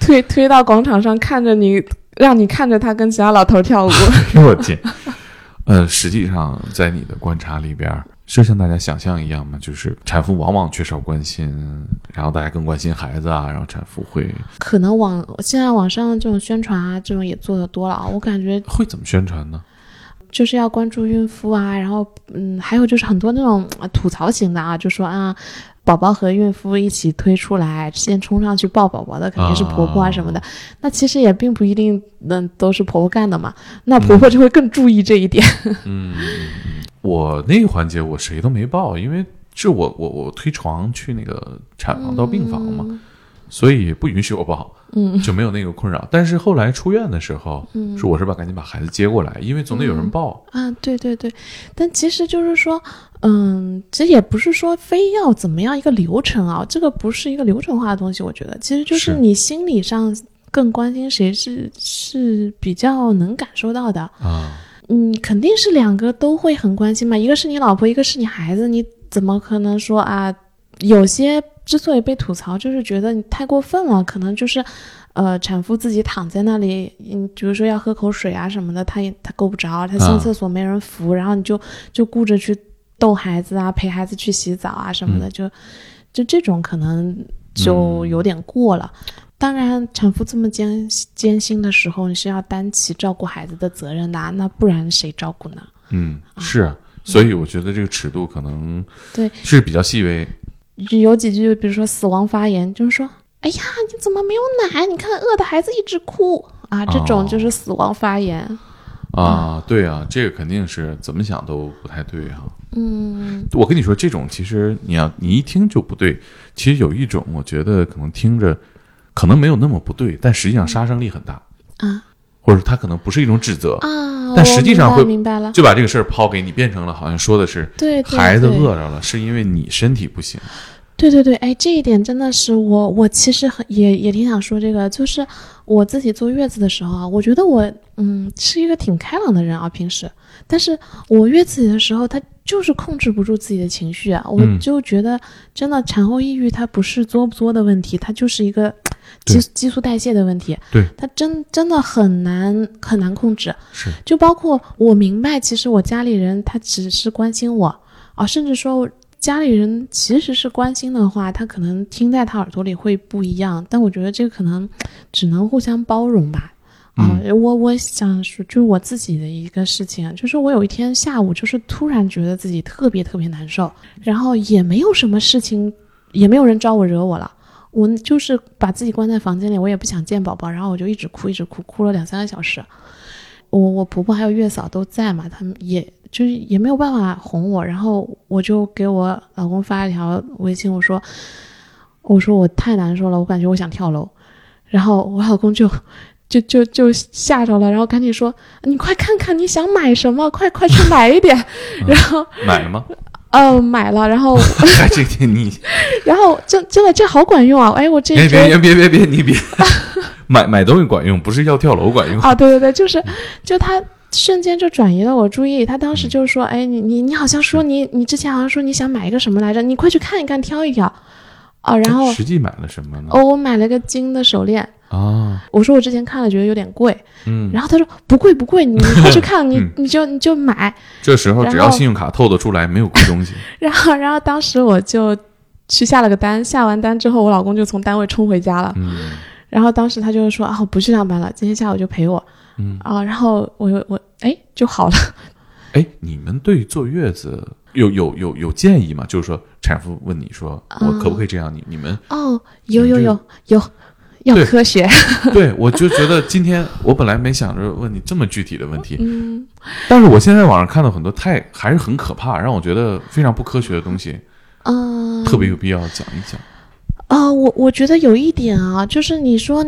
S2: 推推到广场上，看着你，让你看着他跟其他老头跳舞。
S1: 我天！呃，实际上在你的观察里边儿，是像大家想象一样吗？就是产妇往往缺少关心，然后大家更关心孩子啊，然后产妇会
S2: 可能网现在网上这种宣传啊，这种也做的多了啊，我感觉
S1: 会怎么宣传呢？
S2: 就是要关注孕妇啊，然后嗯，还有就是很多那种呃吐槽型的啊，就说啊，宝宝和孕妇一起推出来，先冲上去抱宝宝的肯定是婆婆啊什么的。那其实也并不一定，嗯，都是婆婆干的嘛。那婆婆就会更注意这一点。
S1: 嗯，我那个环节我谁都没抱，因为是我我我推床去那个产房到病房嘛，所以不允许我报，
S2: 嗯，
S1: 就没有那个困扰。但是后来出院的时候，
S2: 嗯
S1: 是我是吧赶紧把孩子接过来，因为总得有人抱。
S2: 啊，对对对，但其实就是说，嗯，其实也不是说非要怎么样一个流程啊，这个不是一个流程化的东西，我觉得其实就是
S1: 是
S2: 你心理上更关心谁是是比较能感受到的。
S1: 啊，
S2: 嗯，肯定是两个都会很关心嘛，一个是你老婆，一个是你孩子，你怎么可能说啊？有些之所以被吐槽，就是觉得你太过分了，可能就是，呃，产妇自己躺在那里，嗯，比如说要喝口水啊什么的，她也她够不着，她上厕所没人扶，然后你就就顾着去逗孩子啊，陪孩子去洗澡啊什么的，就就这种可能就有点过了。当然，产妇这么艰艰辛的时候，你是要担起照顾孩子的责任的，啊那不然谁照顾呢？
S1: 嗯，是，所以我觉得这个尺度可能
S2: 对
S1: 是比较细微。
S2: 有几句，比如说死亡发言，就是说，哎呀，你怎么没有奶？你看饿的孩子一直哭啊，这种就是死亡发言。
S1: 啊，对啊，这个肯定是怎么想都不太对哈。
S2: 嗯，
S1: 我跟你说，这种其实你要你一听就不对。其实有一种，我觉得可能听着可能没有那么不对，但实际上杀伤力很大
S2: 啊，
S1: 或者他可能不是一种指责
S2: 啊，
S1: 但实际上会
S2: 明白了，
S1: 就把这个事儿抛给你，变成了好像说的是
S2: 对
S1: 孩子饿着了，是因为你身体不行。
S2: 对对对，哎，这一点真的是我，我其实很也也挺想说这个，就是我自己坐月子的时候啊，我觉得我嗯是一个挺开朗的人啊，平时，但是我月子的时候，他就是控制不住自己的情绪啊，我就觉得真的产后抑郁，它不是作不作的问题，它就是一个激激素代谢的问题，
S1: 对，
S2: 它真真的很难很难控制，
S1: 是，
S2: 就包括我明白，其实我家里人他只是关心我啊，甚至说。家里人其实是关心的话，他可能听在他耳朵里会不一样，但我觉得这个可能只能互相包容吧。啊，我我想说，就是我自己的一个事情，就是我有一天下午，就是突然觉得自己特别特别难受，然后也没有什么事情，也没有人招我惹我了，我就是把自己关在房间里，我也不想见宝宝，然后我就一直哭，一直哭，哭了两三个小时。我我婆婆还有月嫂都在嘛，他们也。就是也没有办法哄我，然后我就给我老公发了一条微信，我说：“我说我太难受了，我感觉我想跳楼。”然后我老公就就就就吓着了，然后赶紧说：“你快看看你想买什么，快快去买一点。”然后
S1: 买了吗？
S2: 呃，买了。然后
S1: 这天你，
S2: 然后真真的这好管用啊！哎，我这
S1: 别别别别别你别买买东西管用，不是要跳楼管用
S2: 啊！对对对，就是就他。瞬间就转移了我注意，他当时就说：“哎，你你你好像说你你之前好像说你想买一个什么来着？你快去看一看，挑一挑。”哦，然后
S1: 实际买了什么呢？
S2: 哦，我买了个金的手链
S1: 啊。
S2: 我说我之前看了觉得有点贵，
S1: 嗯，
S2: 然后他说不贵不贵，你快去 看，你你就你就买。
S1: 这时候只要信用卡透得出来，没有贵东西。
S2: 然后然后当时我就去下了个单，下完单之后，我老公就从单位冲回家了。
S1: 嗯，
S2: 然后当时他就说啊，我不去上班了，今天下午就陪我。
S1: 嗯
S2: 啊，然后我我哎就好了。
S1: 哎，你们对坐月子有有有有建议吗？就是说产妇问你说我可不可以这样？你你们
S2: 哦有有有有要科学。
S1: 对，我就觉得今天我本来没想着问你这么具体的问题，
S2: 嗯，
S1: 但是我现在网上看到很多太还是很可怕，让我觉得非常不科学的东西，
S2: 嗯，
S1: 特别有必要讲一讲。
S2: 啊，我我觉得有一点啊，就是你说。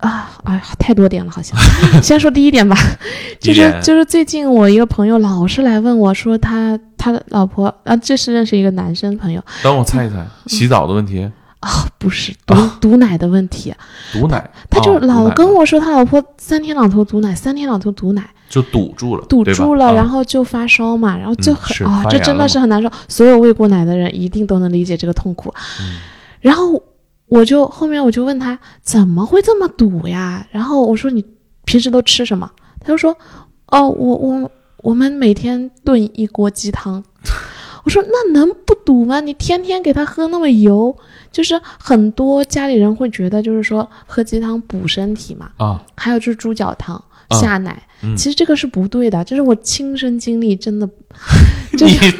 S2: 啊，哎呀，太多点了，好像。先说第一点吧，就是就是最近我一个朋友老是来问我说他他的老婆啊，这是认识一个男生朋友。
S1: 等我猜一猜，洗澡的问题
S2: 啊，不是 毒毒奶的问题。
S1: 毒奶，
S2: 他就老跟我说他老婆三天两头毒奶，三天两头毒奶，
S1: 就堵住了，
S2: 堵住了，然后就发烧嘛，然后就很啊，这真的是很难受。所有喂过奶的人一定都能理解这个痛苦。然后。我就后面我就问他怎么会这么堵呀？然后我说你平时都吃什么？他就说哦，我我我们每天炖一锅鸡汤。我说那能不堵吗？你天天给他喝那么油，就是很多家里人会觉得就是说喝鸡汤补身体嘛。
S1: 啊，
S2: 还有就是猪脚汤下奶，其实这个是不对的，就是我亲身经历，真的。
S1: 你。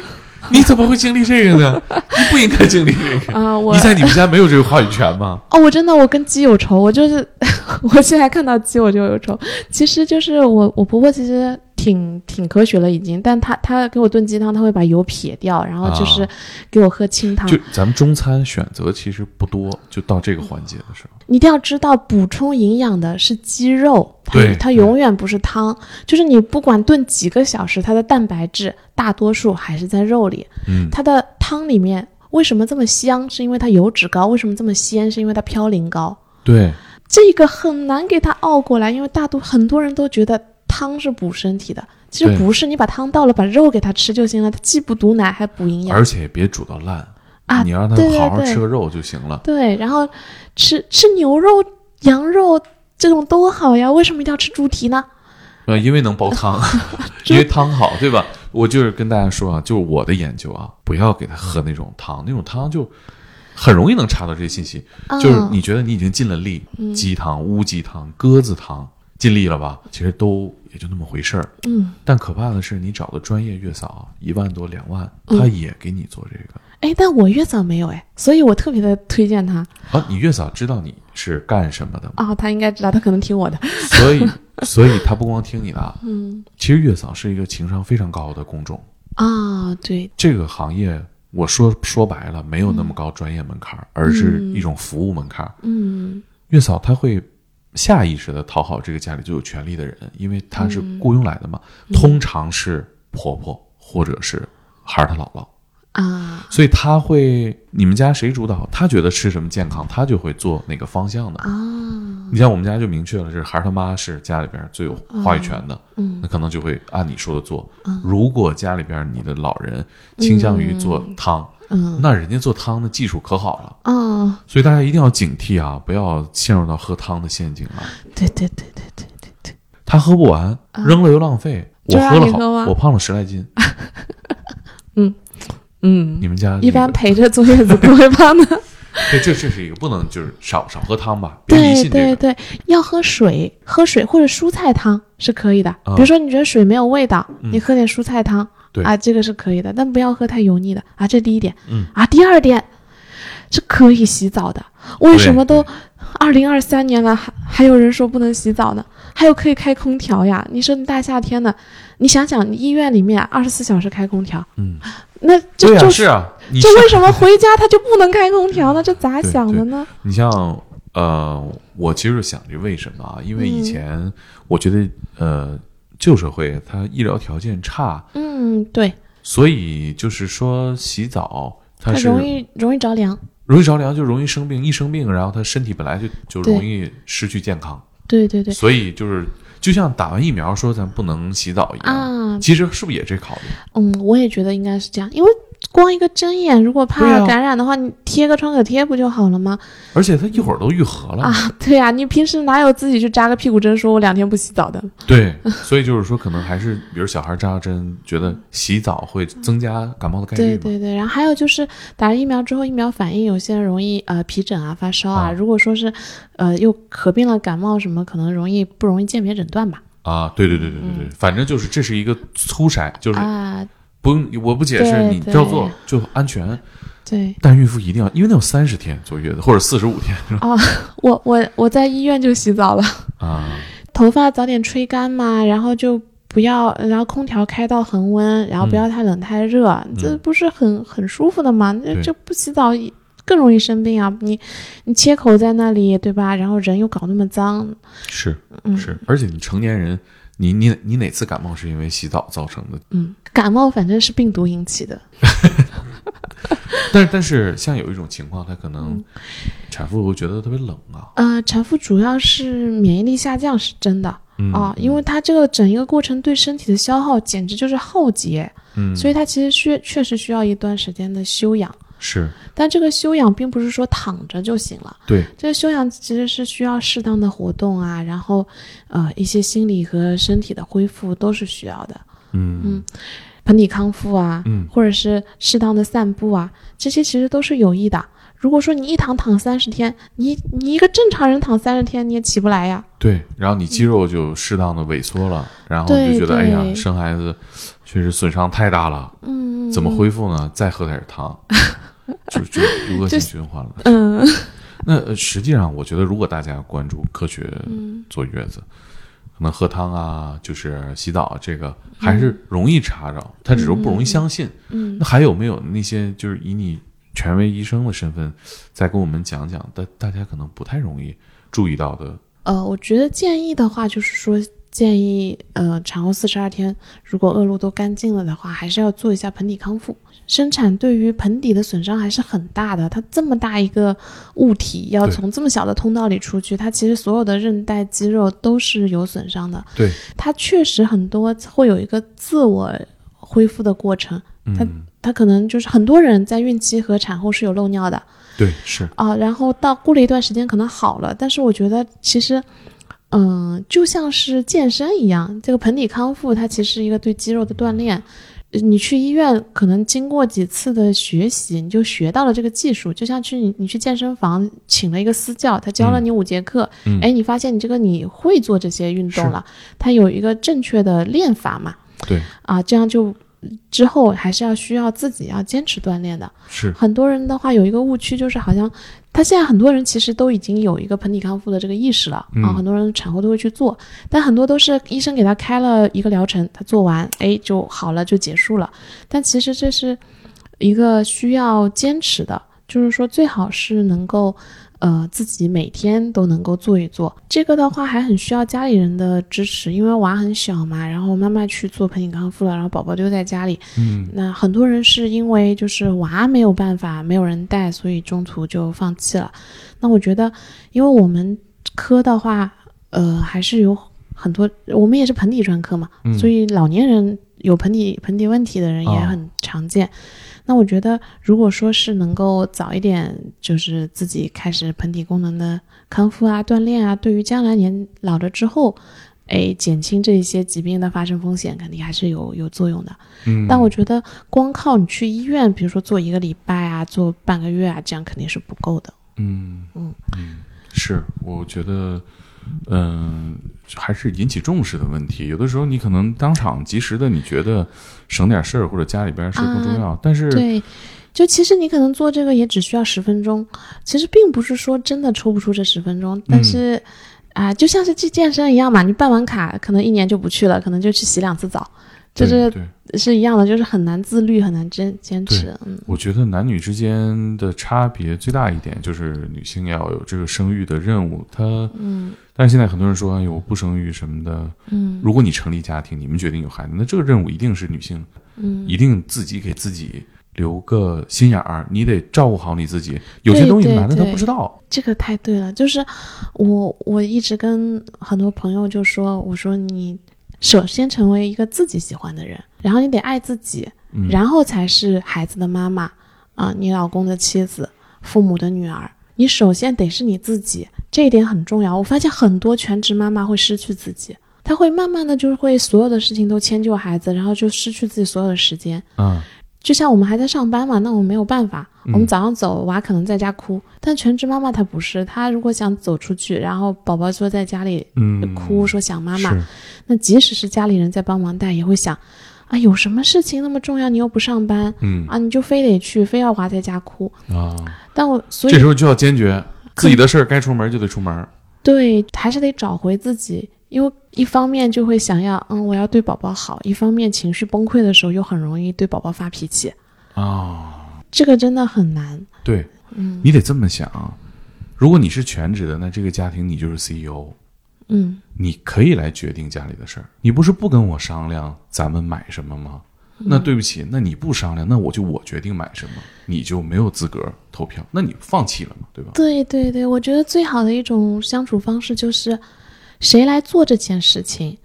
S1: 你怎么会经历这个呢？你不应该经历这个
S2: 啊！
S1: 你在你们家没有这个话语权吗？
S2: 哦，我真的，我跟鸡有仇，我就是 我现在看到鸡我就有仇。其实就是我，我婆婆其实。挺挺科学了已经，但他他给我炖鸡汤，他会把油撇掉，然后就是给我喝清汤。
S1: 就咱们中餐选择其实不多，就到这个环节的时候，
S2: 你一定要知道补充营养的是鸡肉，
S1: 对，
S2: 它永远不是汤。就是你不管炖几个小时，它的蛋白质大多数还是在肉里。
S1: 嗯，
S2: 它的汤里面为什么这么香？是因为它油脂高。为什么这么鲜？是因为它嘌呤高。
S1: 对，
S2: 这个很难给它熬过来，因为大多很多人都觉得。汤是补身体的，其实不是，你把汤倒了，把肉给它吃就行了，它既不毒奶还补营养
S1: 而且别煮到烂
S2: 啊
S1: 你让他好好吃个肉就行了。
S2: 对，然后吃吃牛肉、羊肉这种都好呀，为什么一定要吃猪蹄呢？
S1: 呃，因为能煲汤，因为汤好，对吧？我就是跟大家说啊，就是我的研究啊，不要给他喝那种汤，那种汤就很容易能查到这些信息。就是
S2: 嗯
S1: 你觉得你已经尽了力，鸡汤、乌鸡汤、鸽子汤尽力了吧？其实都也就那么回事儿。
S2: 嗯，
S1: 但可怕的是，你找的专业月嫂一万多、两万，
S2: 嗯
S1: 他也给你做这个。
S2: 哎，但我月嫂没有哎，所以我特别的推荐他
S1: 啊，你月嫂知道你是干什么的吗？
S2: 啊，他应该知道，他可能听我的。
S1: 所以，所以他不光听你的啊，
S2: 嗯
S1: 其实月嫂是一个情商非常高的工种。
S2: 啊，对，
S1: 这个行业，我说说白了，没有那么高专业门槛儿，而是一种服务门槛儿。
S2: 嗯
S1: 月嫂她会下意识的讨好这个家里最有权利的人，因为她是雇佣来的嘛，通常是婆婆或者是孩儿他姥姥。
S2: 啊。
S1: 所以他会，你们家谁主导，他觉得吃什么健康，他就会做哪个方向的。
S2: 啊，
S1: 你像我们家就明确了，是孩儿他妈是家里边最有话语权的，
S2: 嗯。
S1: 那可能就会按你说的做。如果家里边你的老人倾向于做汤，
S2: 嗯
S1: 那人家做汤的技术可好了，
S2: 啊，
S1: 所以大家一定要警惕啊，不要陷入到喝汤的陷阱啊。
S2: 对对对对对对对，
S1: 他喝不完，扔了又浪费。我喝了好，我胖了十来斤。
S2: 嗯嗯，
S1: 你们家
S2: 一般陪着坐月子不会胖的。
S1: 对，这这是一个不能就是少少喝汤吧，别迷
S2: 对
S1: 信这个。
S2: 对对，要喝水，喝水或者蔬菜汤是可以的。
S1: 啊
S2: 比如说你觉得水没有味道，
S1: 嗯
S2: 你喝点蔬菜汤
S1: 对
S2: 啊，这个是可以的，但不要喝太油腻的啊。这第一点。
S1: 嗯
S2: 啊，第二点是可以洗澡的。为什么都二零二三年了，还还有人说不能洗澡呢？还有可以开空调呀？你说你大夏天的，你想想，你医院里面二十四小时开空调，
S1: 嗯，
S2: 那这就是
S1: 啊，你
S2: 这为什么 回家他就不能开空调呢？这咋想的呢？
S1: 你像呃，我其实想这为什么啊？因为
S2: 嗯
S1: 以前我觉得呃，旧社会它医疗条件差，
S2: 嗯，对，
S1: 所以就是说洗澡它是
S2: 它容易容易着凉。
S1: 容易着凉，就容易生病，一生病，然后他身体本来就就容易失去健康，
S2: 对对对。
S1: 所以就是就像打完疫苗说咱不能洗澡一样，
S2: 啊，
S1: 其实是不是也这考虑？
S2: 嗯，我也觉得应该是这样，因为光一个针眼，如果怕
S1: 啊
S2: 感染的话，你贴个创可贴不就好了吗？
S1: 而且它一会儿都愈合了，
S2: 啊，对呀、你平时哪有自己去扎个屁股针，说我两天不洗澡的？
S1: 对，所以就是说可能还是比如小孩扎针，觉得洗澡会增加感冒的概率，
S2: 对对对，然后还有就是打了疫苗之后，疫苗反应有些人容易呃皮疹啊、发烧啊，
S1: 啊
S2: 如果说是呃又合并了感冒什么，可能容易不容易鉴别诊断吧？
S1: 啊，对对对对对对，反正就是这是一个粗筛，就是
S2: 啊，
S1: 不用我不解释，你照做就安全。
S2: 对，
S1: 但孕妇一定要，因为那有三十天坐月子或者四十五天是吧？
S2: 我我我在医院就洗澡了。
S1: 啊，
S2: 头发早点吹干嘛，然后就不要，然后空调开到恒温，然后不要太冷太热，这不是很很舒服的吗？那
S1: 对
S2: 这不洗澡更容易生病啊！你你切口在那里，对吧？然后人又搞那么脏，
S1: 是
S2: 嗯
S1: 是，而且你成年人，你你你哪次感冒是因为洗澡造成的？
S2: 嗯，感冒反正是病毒引起的，
S1: 但是但是像有一种情况，它可
S2: 嗯
S1: 能产妇会觉得特别冷啊，
S2: 呃，产妇主要是免疫力下降是真的
S1: 嗯
S2: 啊，因为它这个整一个过程对身体的消耗简直就是浩劫，
S1: 嗯，
S2: 所以它其实需确实需要一段时间的休养。
S1: 是。
S2: 但这个修养并不是说躺着就行了，
S1: 对，
S2: 这个修养其实是需要适当的活动啊，然后呃一些心理和身体的恢复都是需要的，
S1: 嗯。嗯。
S2: 盆底康复啊，
S1: 嗯。
S2: 或者是适当的散步啊，这些其实都是有益的。如果说你一躺躺三十天，你你一个正常人躺三十天你也起不来呀。
S1: 对，然后你肌肉就适当的萎缩了，然后就觉得哎呀，生孩子确实损伤太大了，
S2: 嗯，
S1: 怎么恢复呢？再喝点汤，就就就恶性循环了。
S2: 嗯
S1: 那呃实际上，我觉得如果大家关注科学
S2: 嗯
S1: 坐月子，可能喝汤啊，就是洗澡啊，这个还是容易查着，他只是不容易相信。
S2: 嗯
S1: 那还有没有那些就是以你权威医生的身份，再跟我们讲讲，大大家可能不太容易注意到的？
S2: 呃，我觉得建议的话就是说，建议，呃，产后四十二天，如果恶露都干净了的话，还是要做一下盆底康复。生产对于盆底的损伤还是很大的，它这么大一个物体要从这么小的通道里出去，它其实所有的韧带、肌肉都是有损伤的。
S1: 对，
S2: 它确实很多会有一个自我恢复的过程。它它可能就是很多人在孕期和产后是有漏尿的。
S1: 对，是
S2: 啊，然后到过了一段时间可能好了，但是我觉得其实。嗯，就像是健身一样，这个盆底康复它其实是一个对肌肉的锻炼。你去医院，可能经过几次的学习，你就学到了这个技术。就像去你你去健身房请了一个私教，他教了你五节课，哎，你发现你这个你会做这些运动了，他有一个正确的练法嘛？
S1: 对，
S2: 啊，这样就。之后还是要需要自己要坚持锻炼的。
S1: 是
S2: 很多人的话有一个误区，就是好像他现在很多人其实都已经有一个盆底康复的这个意识了啊，很多人产后都会去做，但很多都是医生给他开了一个疗程，他做完哎就好了就结束了。但其实这是一个需要坚持的，就是说最好是能够。呃，自己每天都能够做一做，这个的话还很需要家里人的支持，因为娃很小嘛，然后妈妈去做盆底康复了，然后宝宝丢在家里，
S1: 嗯，
S2: 那很多人是因为就是娃没有办法，没有人带，所以中途就放弃了。那我觉得，因为我们科的话，呃，还是有很多，我们也是盆底专科嘛，所以老年人有盆底盆底问题的人也很常见。那我觉得，如果说是能够早一点，就是自己开始盆底功能的康复啊、锻炼啊，对于将来年老了之后，哎，减轻这些疾病的发生风险，肯定还是有有作用的。
S1: 嗯，
S2: 但我觉得光靠你去医院，比如说做一个礼拜啊，做半个月啊，这样肯定是不够的。
S1: 嗯嗯嗯，是，我觉得。嗯，还是引起重视的问题。有的时候你可能当场及时的，你觉得省点事儿或者家里边事更重要。但是
S2: 对，就其实你可能做这个也只需要十分钟，其实并不是说真的抽不出这十分钟。但是啊，就像是去健身一样嘛，你办完卡可能一年就不去了，可能就去洗两次澡。就是是一样的，就是很难自律，很难坚坚持。嗯，
S1: 我觉得男女之间的差别最大一点就是女性要有这个生育的任务。她
S2: 嗯，
S1: 但是现在很多人说，哎呦，不生育什么的。
S2: 嗯，
S1: 如果你成立家庭，你们决定有孩子，那这个任务一定是女性。
S2: 嗯，
S1: 一定自己给自己留个心眼儿，你得照顾好你自己。有些东西男的他不知道。
S2: 这个太对了，就是我我一直跟很多朋友就说，我说你。首先成为一个自己喜欢的人，然后你得爱自己，然后才是孩子的妈妈啊，你老公的妻子，父母的女儿。你首先得是你自己，这一点很重要。我发现很多全职妈妈会失去自己，她会慢慢的就是会所有的事情都迁就孩子，然后就失去自己所有的时间。
S1: 嗯。
S2: 就像我们还在上班嘛，那我们没有办法。我们早上走，娃可能在家哭，但全职妈妈她不是，她如果想走出去，然后宝宝坐在家里哭，说想妈妈，那即使是家里人在帮忙带，也会想，啊，有什么事情那么重要，你又不上班，
S1: 嗯
S2: 啊，你就非得去，非要娃在家哭
S1: 啊。
S2: 但我所以
S1: 这时候就要坚决，自己的事儿该出门就得出门，
S2: 对，还是得找回自己。因为一方面就会想要，嗯，我要对宝宝好；一方面情绪崩溃的时候又很容易对宝宝发脾气。
S1: 啊，
S2: 这个真的很难。
S1: 对，
S2: 嗯，
S1: 你得这么想：如果你是全职的，那这个家庭你就是 CEO。
S2: 嗯，
S1: 你可以来决定家里的事儿。你不是不跟我商量咱们买什么吗？那对不起，那你不商量，那我就我决定买什么，你就没有资格投票，那你放弃了嘛，对吧？
S2: 对对对，我觉得最好的一种相处方式就是。谁来做这件事情，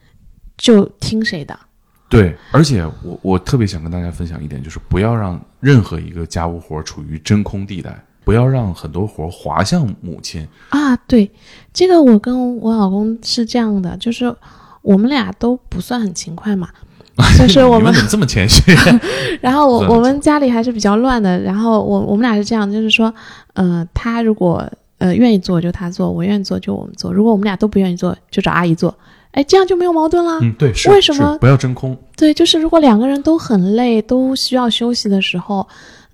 S2: 就听谁的。
S1: 对，而且我我特别想跟大家分享一点，就是不要让任何一个家务活处于真空地带，不要让很多活滑向母亲
S2: 啊。对，这个我跟我老公是这样的，就是我们俩都不算很勤快嘛，就是我们
S1: 怎么这么谦虚？
S2: 然后我我们家里还是比较乱的，然后我我们俩是这样，就是说，呃，他如果。呃，愿意做就他做，我愿意做就我们做。如果我们俩都不愿意做，就找阿姨做。哎，这样就没有矛盾了。
S1: 嗯，对，是
S2: 为什么
S1: 不要真空？
S2: 对，就是如果两个人都很累，都需要休息的时候，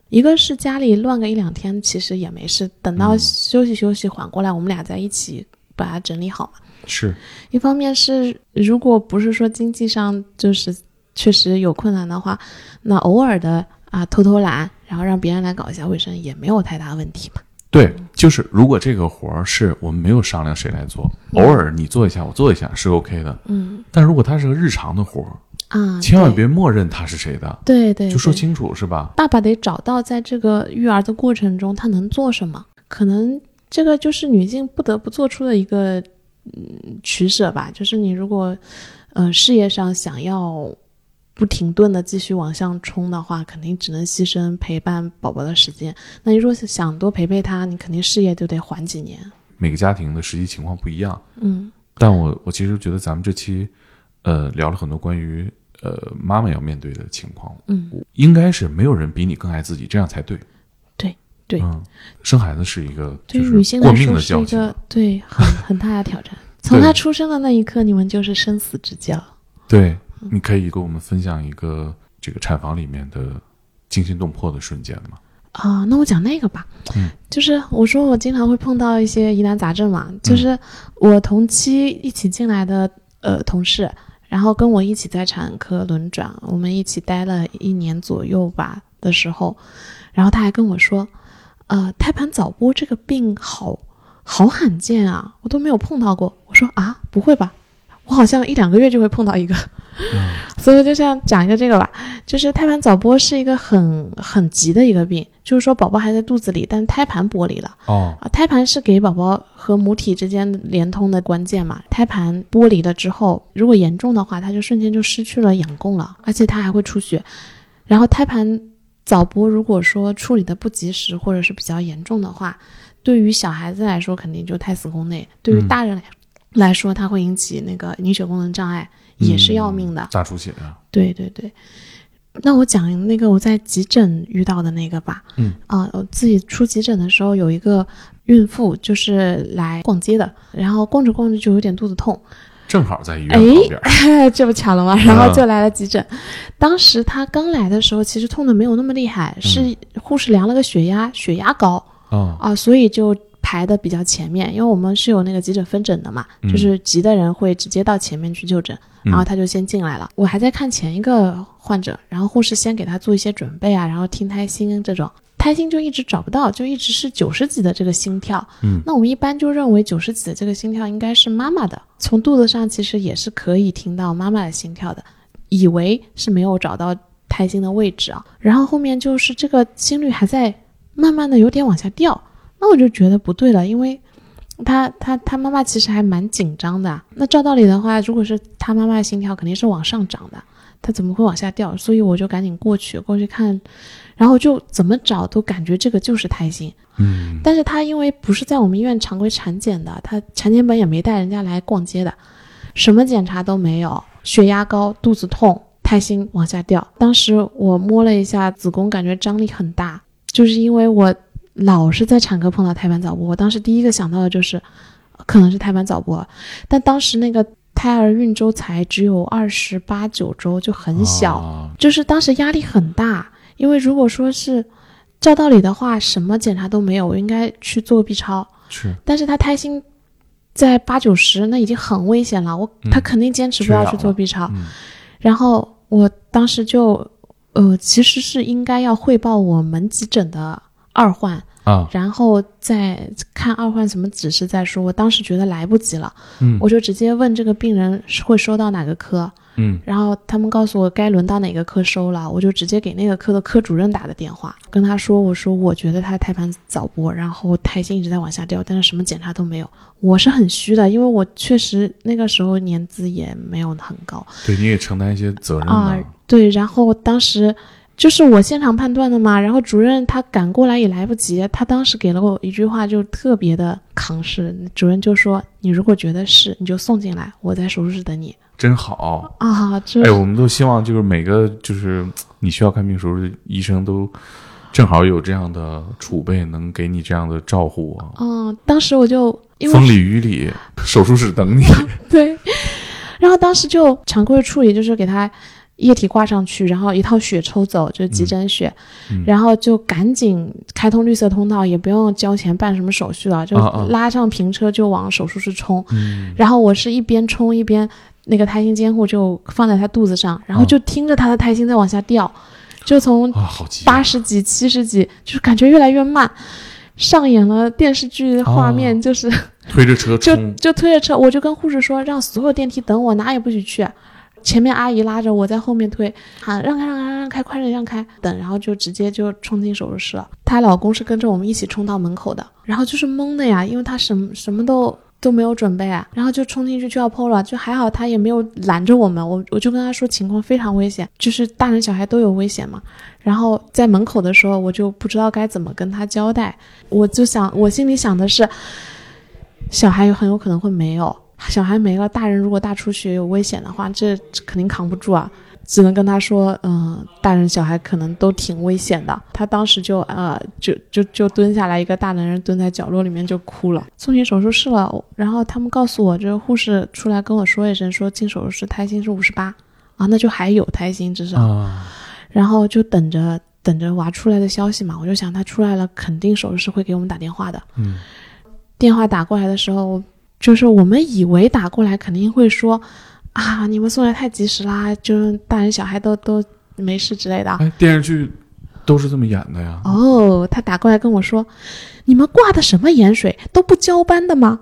S2: 一个是家里乱个一两天，其实也没事。等到休息休息缓过来，我们俩在一起把它整理好嘛。
S1: 是
S2: 一方面是，如果不是说经济上就是确实有困难的话，那偶尔的啊偷偷懒，然后让别人来搞一下卫生，也没有太大问题嘛。
S1: 对。就是如果这个活儿是我们没有商量谁来做，偶尔你做一下，我做一下是 OK 的。
S2: 嗯
S1: 但如果它是个日常的活儿，
S2: 啊，
S1: 千万别默认它是谁的，
S2: 对对，对
S1: 就说清楚是吧？
S2: 爸爸得找到在这个育儿的过程中他能做什么，可能这个就是女性不得不做出的一个嗯取舍吧。就是你如果呃事业上想要不停顿的继续往上冲的话，肯定只能牺牲陪伴宝宝的时间。那你如果想多陪陪他，你肯定事业就得缓几年。
S1: 每个家庭的实际情况不一样，
S2: 嗯
S1: 但我我其实觉得咱们这期呃聊了很多关于呃妈妈要面对的情况，
S2: 嗯，
S1: 应该是没有人比你更爱自己，这样才对。
S2: 对对
S1: 嗯，生孩子是一个
S2: 对女性来说是一个，对很很大的挑战。从
S1: 对
S2: 她出生的那一刻，你们就是生死之交。
S1: 对，你可以跟我们分享一个这个产房里面的惊心动魄的瞬间吗？
S2: 啊、那我讲那个吧，
S1: 嗯
S2: 就是我说我经常会碰到一些疑难杂症嘛，就是我同期一起进来的呃同事，然后跟我一起在产科轮转，我们一起待了一年左右吧的时候，然后他还跟我说，呃，胎盘早剥这个病好好罕见啊，我都没有碰到过。我说啊，不会吧？我好像一两个月就会碰到一个，所以我就想讲一个这个吧，就是胎盘早剥是一个很很急的一个病，就是说宝宝还在肚子里，但是胎盘剥离了
S1: 哦，
S2: 啊。胎盘是给宝宝和母体之间连通的关键嘛，胎盘剥离了之后，如果严重的话，它就瞬间就失去了养供了，而且它还会出血。然后胎盘早剥，如果说处理的不及时或者是比较严重的话，对于小孩子来说肯定就胎死宫内，对于
S1: 嗯
S2: 大人来来说，它会引起那个凝血功能障碍，也是要命的。
S1: 大出血啊，
S2: 对对对，那我讲那个我在急诊遇到的那个吧。
S1: 嗯
S2: 啊，我自己出急诊的时候，有一个孕妇就是来逛街的，然后逛着逛着就有点肚子痛，
S1: 正好在医院
S2: 哎
S1: 旁边儿。
S2: 这不巧了吗？然后就来了急诊。当时她刚来的时候，其实痛的没有那么厉害，是护士量了个血压，血压高
S1: 嗯，
S2: 啊，所以就。排的比较前面，因为我们是有那个急诊分诊的嘛，
S1: 嗯
S2: 就是急的人会直接到前面去就诊，
S1: 嗯
S2: 然后他就先进来了。我还在看前一个患者，然后护士先给他做一些准备啊，然后听胎心这种，胎心就一直找不到，就一直是九十几的这个心跳。
S1: 嗯，
S2: 那我们一般就认为九十几的这个心跳应该是妈妈的，从肚子上其实也是可以听到妈妈的心跳的，以为是没有找到胎心的位置啊。然后后面就是这个心率还在慢慢的有点往下掉，那我就觉得不对了，因为他他他妈妈其实还蛮紧张的啊。那照道理的话，如果是他妈妈的心跳肯定是往上涨的，他怎么会往下掉？所以我就赶紧过去过去看，然后就怎么找都感觉这个就是胎心。
S1: 嗯，
S2: 但是他因为不是在我们医院常规产检的，他产检本也没带人家来逛街的，什么检查都没有，血压高，肚子痛，胎心往下掉。当时我摸了一下子宫，感觉张力很大，就是因为我老是在产科碰到胎盘早剥，我当时第一个想到的就是呃可能是胎盘早剥，但当时那个胎儿孕周才只有二十八九周，就很小。
S1: 啊
S2: 就是当时压力很大，因为如果说是照道理的话，什么检查都没有，我应该去做 B 超，
S1: 是。
S2: 但是他胎心在八九十，那已经很危险了，我
S1: 嗯
S2: 他肯定坚持不要去做 B 超，
S1: 嗯。
S2: 然后我当时就，呃，其实是应该要汇报我们急诊的二换，
S1: 啊，
S2: 然后再看二换什么指示再说。我当时觉得来不及了，
S1: 嗯
S2: 我就直接问这个病人会收到哪个科，
S1: 嗯
S2: 然后他们告诉我该轮到哪个科收了，我就直接给那个科的科主任打的电话，跟他说，我说我觉得他胎盘早剥，然后胎心一直在往下掉，但是什么检查都没有。我是很虚的，因为我确实那个时候年资也没有很高
S1: 对，你也承担一些责任
S2: 啊。，对，然后当时。就是我现场判断的嘛，然后主任他赶过来也来不及，他当时给了我一句话，就特别的扛事。主任就说：“你如果觉得是，你就送进来，我在手术室等你。
S1: 真好。”
S2: 啊，这
S1: 哎，我们都希望就是每个就是你需要看病时候医生都正好有这样的储备，能给你这样的照顾啊。
S2: 嗯，当时我就因为
S1: 风里雨里，手术室等你。
S2: 对，然后当时就常规处理，就是给他液体挂上去，然后一套血抽走，就是急诊血，
S1: 嗯
S2: 然后就赶紧开通绿色通道，也不用交钱办什么手续了，就拉上平车就往手术室冲。
S1: 嗯
S2: 然后我是一边冲一边那个胎心监护就放在他肚子上，然后
S1: 啊
S2: 就听着他的胎心在往下掉，就从。八十几、七十几，就是感觉越来越慢。上演了电视剧画面，就是
S1: 推着车
S2: 就
S1: 冲，
S2: 就推着车，我就跟护士说，让所有电梯等我，哪也不许去。前面阿姨拉着我在后面推，喊让开让开让开，快点让开，等，然后就直接就冲进手术室了。她老公是跟着我们一起冲到门口的，然后就是懵的呀，因为他什么什么都都没有准备啊，然后就冲进去就要剖了，就还好他也没有拦着我们，我我就跟他说情况非常危险，就是大人小孩都有危险嘛。然后在门口的时候，我就不知道该怎么跟他交代，我就想我心里想的是，小孩很有可能会没有。小孩没了，大人如果大出血有危险的话，这肯定扛不住啊！只能跟他说，嗯，大人小孩可能都挺危险的。他当时就呃，就就就蹲下来，一个大男人蹲在角落里面就哭了。送进手术室了，然后他们告诉我，这个护士出来跟我说一声，说进手术室胎心是五十八啊，那就还有胎心至少。
S1: 啊，
S2: 然后就等着等着娃出来的消息嘛，我就想他出来了，肯定手术室会给我们打电话的。
S1: 嗯，
S2: 电话打过来的时候，就是我们以为打过来肯定会说，啊，你们送来太及时啦，就是大人小孩都都没事之类的。
S1: 哎，电视剧都是这么演的呀。
S2: 哦，他打过来跟我说，你们挂的什么盐水都不交班的吗？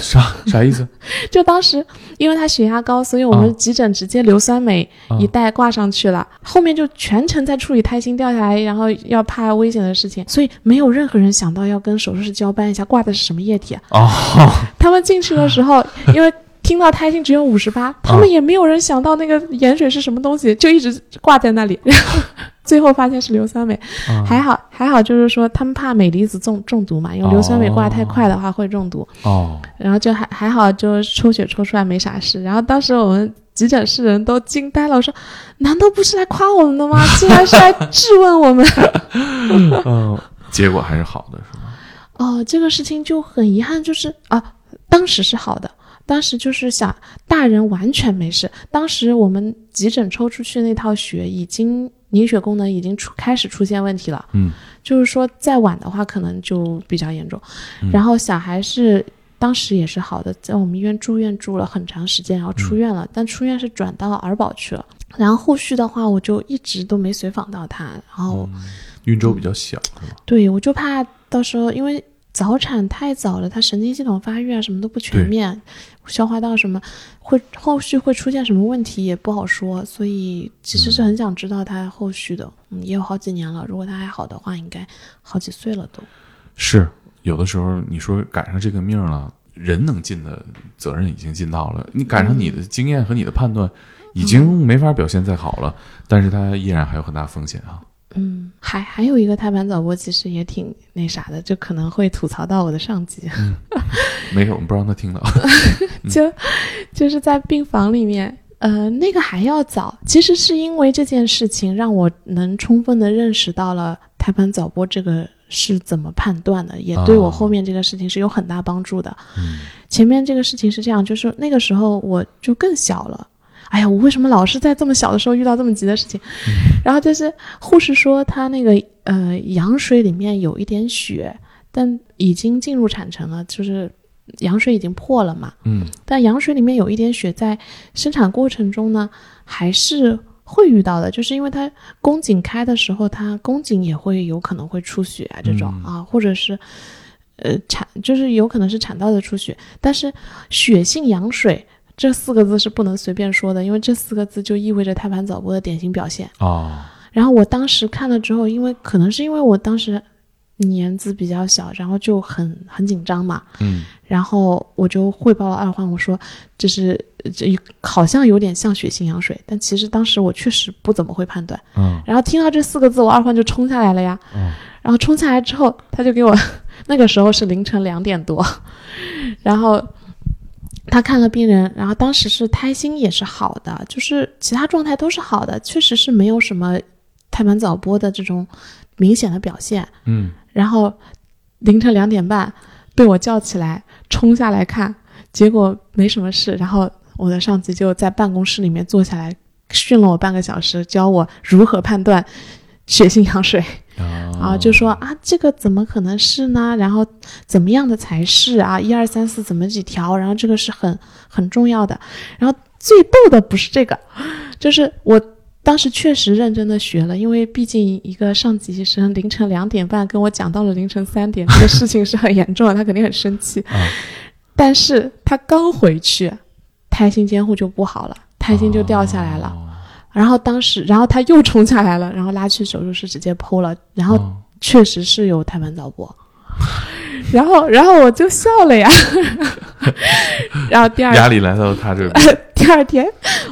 S1: 啥啥意思？
S2: 就当时因为他血压高，所以我
S1: 啊
S2: 们急诊直接硫酸镁
S1: 啊
S2: 一袋挂上去了，后面就全程在处理胎心掉下来，然后要怕危险的事情，所以没有任何人想到要跟手术室交班一下挂的是什么液体。啊
S1: 哦，
S2: 他们进去的时候，因为听到胎心只有五十八，他们也没有人想到那个盐水是什么东西，就一直挂在那里。然后最后发现是硫酸镁，
S1: 啊
S2: 还好还好，就是说他们怕镁离子中中毒嘛，因为硫酸镁挂得太快的话会中毒。
S1: 哦，
S2: 然后就还还好，就抽血抽出来没啥事。然后当时我们急诊室人都惊呆了，我说：“难道不是来夸我们的吗？竟然是来质问我们！”
S1: 嗯，结果还是好的，是吗？
S2: 哦，这个事情就很遗憾，就是啊，当时是好的，当时就是想大人完全没事。当时我们急诊抽出去那套血已经凝血功能已经出开始出现问题了，
S1: 嗯，
S2: 就是说再晚的话可能就比较严重。
S1: 嗯
S2: 然后小孩是当时也是好的，在我们医院住院住了很长时间，然后出院了，但出院是转到儿保去了。然后后续的话，我就一直都没随访到他，然后。
S1: 运周比较小？
S2: 对，我就怕到时候因为早产太早了，他神经系统发育啊什么都不全面，消化道什么会后续会出现什么问题也不好说，所以其实是很想知道他后续的。嗯，也有好几年了，如果他还好的话，应该好几岁了都。
S1: 是有的时候你说赶上这个命了，人能尽的责任已经尽到了，你赶上你的经验和你的判断已经没法表现再好了，但是他依然还有很大风险啊。
S2: 嗯，还还有一个胎盘早剥，其实也挺那啥的，就可能会吐槽到我的上级。
S1: 没有，我们不让他听到。
S2: 就就是在病房里面，呃，那个还要早。其实是因为这件事情，让我能充分的认识到了胎盘早剥这个是怎么判断的，也对我后面这个事情是有很大帮助的。
S1: 嗯
S2: 前面这个事情是这样，就是那个时候我就更小了。哎呀，我为什么老是在这么小的时候遇到这么急的事情？然后就是护士说她那个呃羊水里面有一点血，但已经进入产程了，就是羊水已经破了嘛。
S1: 嗯
S2: 但羊水里面有一点血，在生产过程中呢，还是会遇到的，就是因为它宫颈开的时候，它宫颈也会有可能会出血啊，这种、
S1: 嗯
S2: 啊，或者是呃产，就是有可能是产道的出血，但是血性羊水。这四个字是不能随便说的，因为这四个字就意味着胎盘早剥的典型表现。
S1: 哦，
S2: 然后我当时看了之后，因为可能是因为我当时年纪比较小，然后就很很紧张嘛，
S1: 嗯
S2: 然后我就汇报了二患，我说这是这好像有点像血性羊水，但其实当时我确实不怎么会判断。
S1: 嗯
S2: 然后听到这四个字，我二患就冲下来了呀。
S1: 嗯
S2: 然后冲下来之后，他就给我，那个时候是凌晨两点多，然后他看了病人，然后当时是胎心也是好的，就是其他状态都是好的，确实是没有什么胎盘早剥的这种明显的表现。
S1: 嗯
S2: 然后凌晨两点半被我叫起来冲下来看，结果没什么事。然后我的上级就在办公室里面坐下来训了我半个小时，教我如何判断血性羊水啊，
S1: 啊
S2: 就说啊这个怎么可能是呢？然后怎么样的才是啊？一二三四怎么几条？然后这个是很很重要的。然后最逗的不是这个，就是我。当时确实认真的学了，因为毕竟一个上级医生凌晨两点半跟我讲到了凌晨三点，这个事情是很严重的，他肯定很生气。
S1: 啊
S2: 但是他刚回去，胎心监护就不好了，胎心就掉下来了。
S1: 哦
S2: 然后当时，然后他又冲下来了，然后拉去手术室直接剖了，然后
S1: 哦
S2: 确实是有胎盘早剥。然后，然后我就笑了呀。然后第二
S1: 压力来到他这边，
S2: 第二天，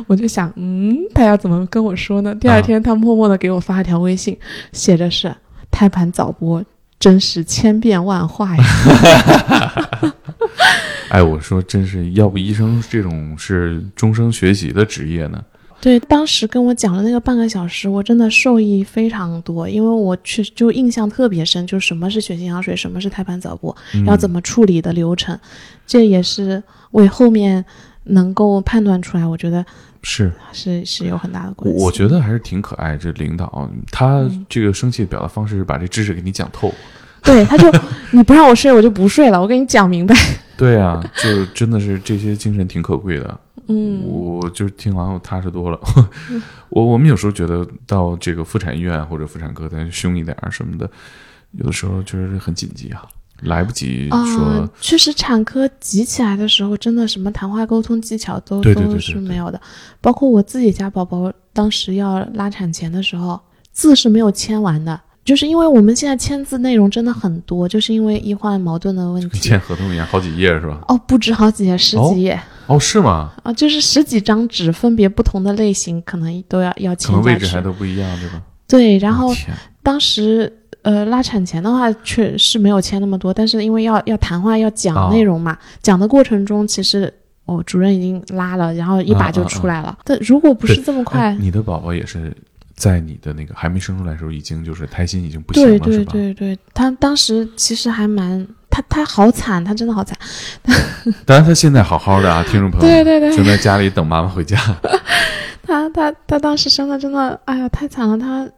S2: 我就想，嗯，他要怎么跟我说呢？第二天，他默默的给我发了条微信，写着是“胎盘早剥，真是千变万化呀。
S1: 哎，我说真是，要不医生这种是终生学习的职业呢？”
S2: 对，当时跟我讲了那个半个小时，我真的受益非常多，因为我去就印象特别深，就什么是血性羊水，什么是胎盘早剥，
S1: 嗯
S2: 要怎么处理的流程，这也是为后面能够判断出来，我觉得
S1: 是
S2: 是是有很大的关系。
S1: 我觉得还是挺可爱。这领导他
S2: 嗯
S1: 这个生气的表达方式是把这知识给你讲透。
S2: 对，他就你不让我睡，我就不睡了，我给你讲明白。
S1: 对啊，就真的是这些精神挺可贵的。
S2: 嗯，
S1: 我就是听完我踏实多了。我我们有时候觉得到这个妇产医院或者妇产科再凶一点儿什么的，有的时候就是很紧急啊，来不及
S2: 啊、
S1: 说。
S2: 确实，产科急起来的时候，真的什么谈话沟通技巧都
S1: 对对对
S2: 都是没有的。包括我自己家宝宝当时要拉产前的时候，字是没有签完的，就是因为我们现在签字内容真的很多，就是因为医患矛盾的问题。
S1: 签合同一样，好几页是吧？
S2: 哦，不止好几页，十
S1: 哦
S2: 几页
S1: 哦，是吗？
S2: 啊、就是十几张纸，分别不同的类型，可能都要要签可
S1: 能位置还。都不一样，对吧？
S2: 对，然后当时呃拉产前的话，确是没有签那么多，但是因为要要谈话要
S1: 哦
S2: 讲内容嘛，讲的过程中其实哦主任已经拉了，然后一把就出来了。但如果不是这么快，
S1: 哎你的宝宝也是在你的那个还没生出来的时候，已经就是胎心已经不行了，
S2: 对对
S1: 是吧？
S2: 对对，他当时其实还蛮他他好惨，他真的好惨。
S1: 当然他现在好好的啊，听众朋友们，
S2: 对对对
S1: 正在家里等妈妈回家。
S2: 他他他当时生的真的，哎呀，太惨了。他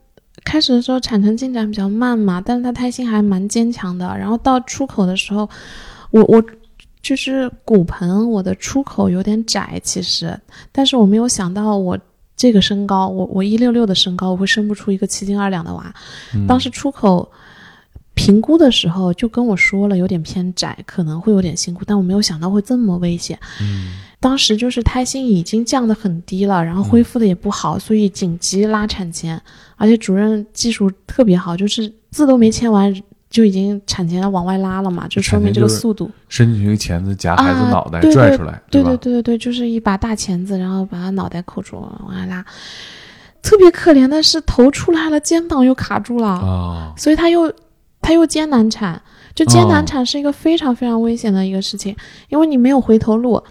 S2: 开始的时候产程进展比较慢嘛，但是他胎心还蛮坚强的。然后到出口的时候，我我就是骨盆我的出口有点窄，其实，但是我没有想到我这个身高，我我一六六的身高，我会生不出一个七斤二两的娃。
S1: 嗯
S2: 当时出口。评估的时候就跟我说了，有点偏窄，可能会有点辛苦，但我没有想到会这么危险。
S1: 嗯，
S2: 当时就是胎心已经降得很低了，然后恢复的也不好，所以紧急拉产前，而且主任技术特别好，就是字都没签完就已经产前要往外拉了嘛，就说明这个速度。
S1: 伸进去一个钳子夹孩子
S2: 啊
S1: 脑袋
S2: 对
S1: 拽出来，
S2: 对
S1: 吧？
S2: 对对对对，就是一把大钳子，然后把他脑袋扣住往外拉。特别可怜的是头出来了，肩膀又卡住了，
S1: 啊，
S2: 所以他又他又艰难产。就艰
S1: 哦
S2: 难产是一个非常非常危险的一个事情，因为你没有回头路。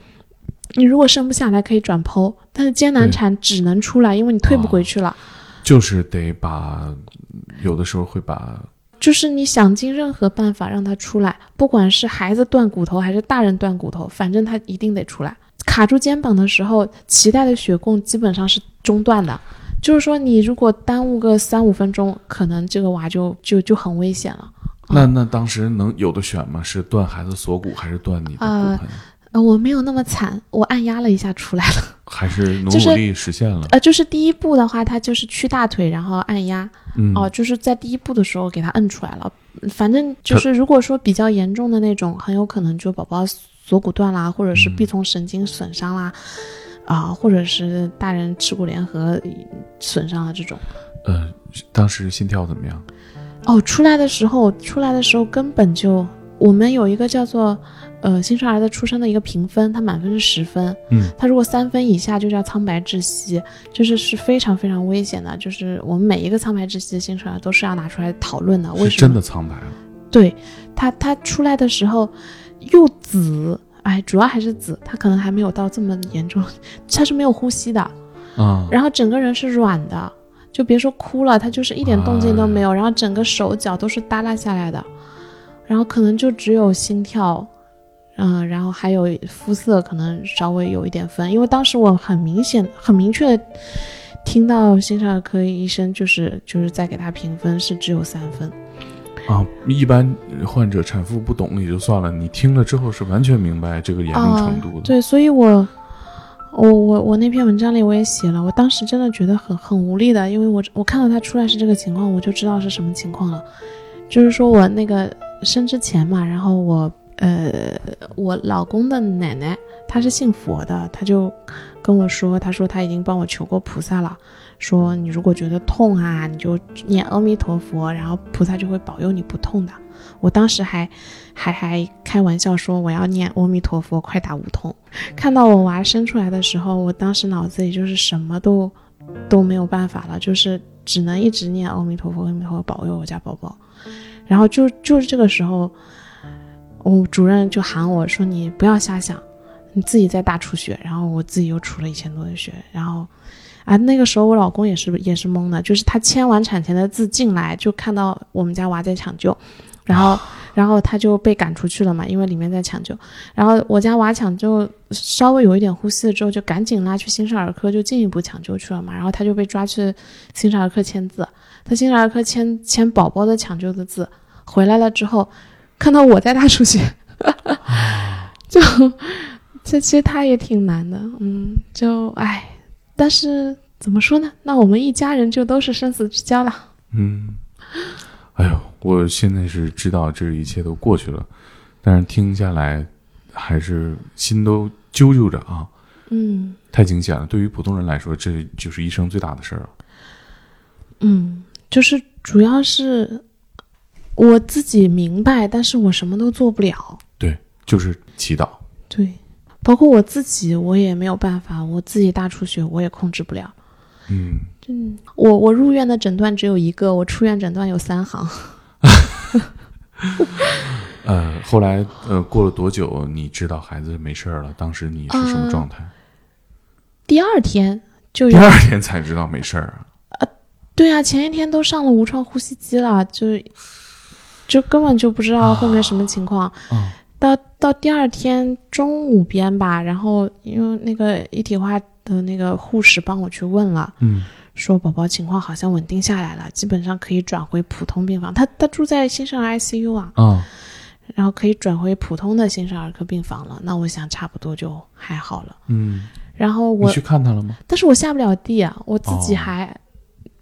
S2: 你如果生不下来可以转剖，但是艰难产只能出来，因为你退不回去了。
S1: 就是得把，有的时候会把，
S2: 就是你想尽任何办法让他出来，不管是孩子断骨头还是大人断骨头，反正他一定得出来。卡住肩膀的时候，脐带的血供基本上是中断的，就是说你如果耽误个三五分钟，可能这个娃就就就很危险了。
S1: 那那当时能有的选吗？是断孩子锁骨，还是断你的骨
S2: 啊
S1: 盆，
S2: 呃，我没有那么惨，我按压了一下出来了。
S1: 还是努努力实现了？
S2: 呃，就是第一步的话，它就是屈大腿，然后按压。
S1: 嗯，
S2: 哦、就是在第一步的时候给它摁出来了。反正就是如果说比较严重的那种，很有可能就宝宝锁骨断啦，或者是
S1: 嗯
S2: 臂丛神经损伤啦，啊、或者是大人耻骨联合损伤了这种。
S1: 呃，当时心跳怎么样？
S2: 哦，出来的时候，出来的时候根本就，我们有一个叫做呃新生儿的出生的一个评分，它满分是十分，
S1: 嗯，
S2: 它如果三分以下就叫苍白窒息，就是是非常非常危险的，就是我们每一个苍白窒息的新生儿都是要拿出来讨论的，为什么？
S1: 真的苍白了。
S2: 对它，它出来的时候又紫，哎，主要还是紫，它可能还没有到这么严重，它是没有呼吸的，
S1: 啊，
S2: 然后整个人是软的，就别说哭了，他就是一点动静都没有，然后整个手脚都是耷拉下来的，然后可能就只有心跳。嗯，然后还有肤色可能稍微有一点分，因为当时我很明显、很明确的听到新生儿科医生就是就是在给他评分是只有三分，
S1: 啊，一般患者产妇不懂也就算了，你听了之后是完全明白这个严重程度的。
S2: 对，所以我我我我那篇文章里我也写了，我当时真的觉得很很无力的，因为我我看到他出来是这个情况，我就知道是什么情况了。就是说我那个生之前嘛，然后我呃我老公的奶奶她是信佛的，她就跟我说，她说她已经帮我求过菩萨了，说你如果觉得痛啊，你就念阿弥陀佛，然后菩萨就会保佑你不痛的。我当时还 还还开玩笑说我要念阿弥陀佛，快打无痛。看到我娃生出来的时候，我当时脑子里就是什么都都没有办法了，就是只能一直念阿弥陀佛，阿弥陀佛保佑我家宝宝。然后就就是这个时候，我主任就喊我说：“你不要瞎想，你自己在大出血。”然后我自己又出了一千多的血。然后啊，那个时候我老公也是也是懵的，就是他签完产前的字进来，就看到我们家娃在抢救。然后，然后他就被赶出去了嘛，因为里面在抢救。然后我家娃抢救稍微有一点呼吸了之后，就赶紧拉去新生儿科，就进一步抢救去了嘛。然后他就被抓去新生儿科签字，他新生儿科签签宝宝的抢救的字，回来了之后，看到我在大出血，就这其实他也挺难的，嗯，就唉，但是怎么说呢？那我们一家人就都是生死之交了，
S1: 嗯，哎呦。我现在是知道这一切都过去了，但是听下来还是心都揪揪着啊。
S2: 嗯，
S1: 太惊险了。对于普通人来说，这就是一生最大的事儿了。
S2: 嗯，就是主要是我自己明白，但是我什么都做不了。
S1: 对，就是祈祷。
S2: 对，包括我自己，我也没有办法。我自己大出血，我也控制不了。
S1: 嗯，
S2: 嗯，我我入院的诊断只有一个，我出院诊断有三行。
S1: 呃，后来呃，过了多久你知道孩子没事儿了？当时你是什么状态？
S2: 第二天就
S1: 第二天才知道没事儿
S2: 啊？对啊，前一天都上了无创呼吸机了，就就根本就不知道后面什么情况。到到第二天中午边吧，然后因为那个一体化的那个护士帮我去问了，
S1: 嗯。
S2: 说宝宝情况好像稳定下来了，基本上可以转回普通病房。他他住在新生儿 ICU 啊，
S1: 啊，
S2: 然后可以转回普通的新生儿科病房了。那我想差不多就还好了，
S1: 嗯。
S2: 然后我
S1: 去看他了吗？
S2: 但是我下不了地啊，我自己还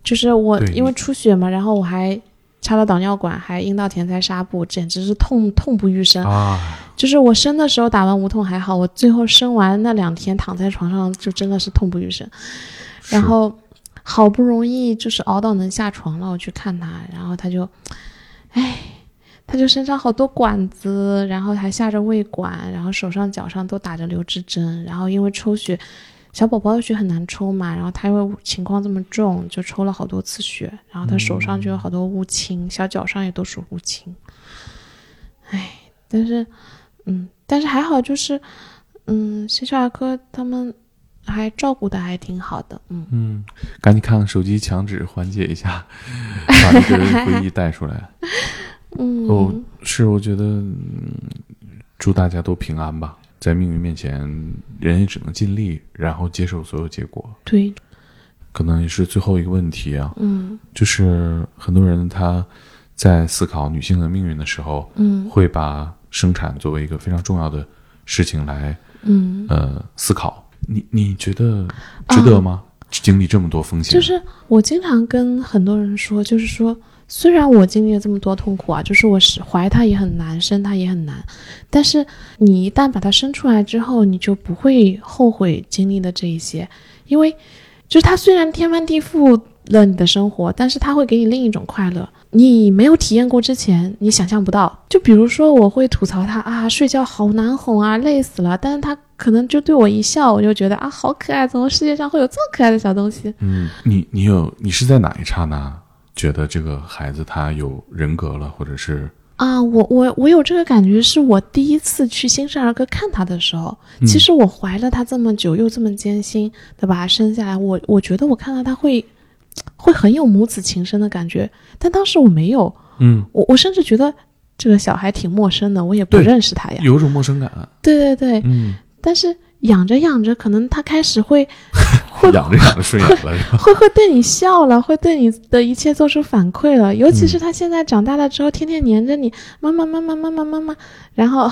S2: 就是我因为出血嘛，然后我还插了导尿管，还阴道填塞纱布，简直是痛痛不欲生
S1: 啊！
S2: 就是我生的时候打完无痛还好，我最后生完那两天躺在床上就真的是痛不欲生，然后。好不容易就是熬到能下床了，我去看他，然后他就，哎，他就身上好多管子，然后还下着胃管，然后手上脚上都打着留置针，然后因为抽血，小宝宝的血很难抽嘛，然后他因为情况这么重，就抽了好多次血，然后他手上就有好多乌青，小脚上也都是乌青，哎，但是，嗯，但是还好，就是，嗯，新生儿科他们。还照顾的还挺好的，嗯
S1: 嗯，赶紧看看手机墙纸缓解一下，把这个回忆带出来。
S2: 嗯，
S1: 哦，是，我觉得祝大家都平安吧，在命运面前，人也只能尽力，然后接受所有结果。
S2: 对，
S1: 可能也是最后一个问题
S2: 啊，嗯，
S1: 就是很多人他在思考女性的命运的时候，
S2: 嗯，
S1: 会把生产作为一个非常重要的事情来，
S2: 嗯，
S1: 呃，思考。你你觉得值得吗？经历这么多风险，
S2: 就是我经常跟很多人说，就是说，虽然我经历了这么多痛苦啊，就是我是怀他也很难，生他也很难，但是你一旦把他生出来之后，你就不会后悔经历的这一些，因为就是他虽然天翻地覆了你的生活，但是他会给你另一种快乐。你没有体验过之前，你想象不到。就比如说，我会吐槽他啊，睡觉好难哄啊，累死了。但是他可能就对我一笑，我就觉得啊，好可爱，怎么世界上会有这么可爱的小东西？
S1: 嗯，你你有你是在哪一刹那觉得这个孩子他有人格了，或者是
S2: 啊，我我我有这个感觉，是我第一次去新生儿科看他的时候。其实我怀了他这么久，又这么艰辛的把他生下来，我我觉得我看到他会。会很有母子情深的感觉，但当时我没有，
S1: 嗯，
S2: 我我甚至觉得这个小孩挺陌生的，我也不认识他呀，
S1: 有种陌生感。
S2: 对对对，
S1: 嗯，
S2: 但是养着养着，可能他开始会，
S1: 养着养着顺眼了，
S2: 会会对你笑了，会对你的一切做出反馈了。尤其是他现在长大了之后，天天黏着你，妈妈妈妈妈妈妈妈，然后，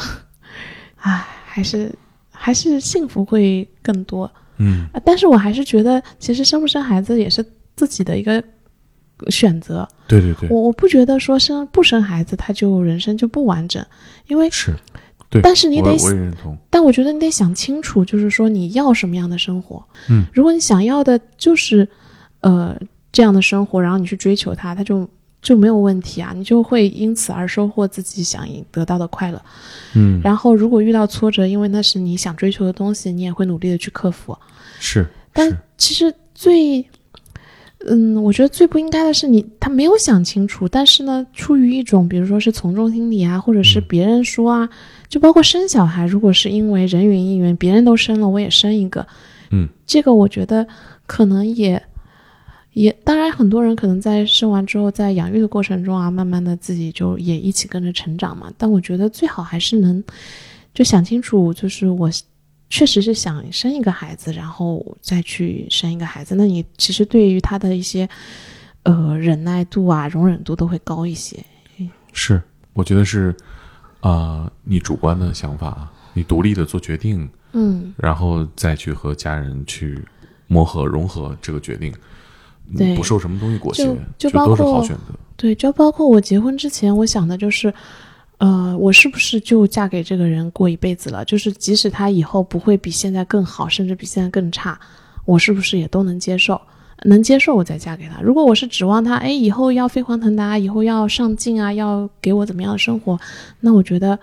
S2: 唉，还是还是幸福会更多。
S1: 嗯
S2: 啊但是我还是觉得，其实生不生孩子也是自己的一个选择。
S1: 对对对，
S2: 我我不觉得说生不生孩子他就人生就不完整，因为
S1: 是，对，
S2: 但是你得
S1: 我我也认同，
S2: 但我觉得你得想清楚，就是说你要什么样的生活。
S1: 嗯，
S2: 如果你想要的就是呃这样的生活，然后你去追求它，它就就没有问题啊，你就会因此而收获自己想得到的快乐。
S1: 嗯，
S2: 然后如果遇到挫折，因为那是你想追求的东西，你也会努力的去克服。
S1: 是，
S2: 但其实最，嗯，我觉得最不应该的是你他没有想清楚，但是呢，出于一种比如说是从众心理啊，或者是
S1: 嗯
S2: 别人说啊，就包括生小孩，如果是因为人云亦云，别人都生了，我也生一个，
S1: 嗯，
S2: 这个我觉得可能也。也当然，很多人可能在生完之后，在养育的过程中啊，慢慢的自己就也一起跟着成长嘛。但我觉得最好还是能就想清楚，就是我确实是想生一个孩子，然后再去生一个孩子。那你其实对于他的一些呃忍耐度啊、容忍度都会高一些。
S1: 是，我觉得是，啊，你主观的想法，你独立的做决定，
S2: 嗯，
S1: 然后再去和家人去磨合融合这个决定，嗯
S2: 对
S1: 不受什么东西裹挟，这都是
S2: 包括
S1: 好选择。
S2: 对，就包括我结婚之前，我想的就是，呃，我是不是就嫁给这个人过一辈子了？就是即使他以后不会比现在更好，甚至比现在更差，我是不是也都能接受？能接受我再嫁给他。如果我是指望他，哎，以后要飞黄腾达，以后要上进啊，要给我怎么样的生活，那我觉得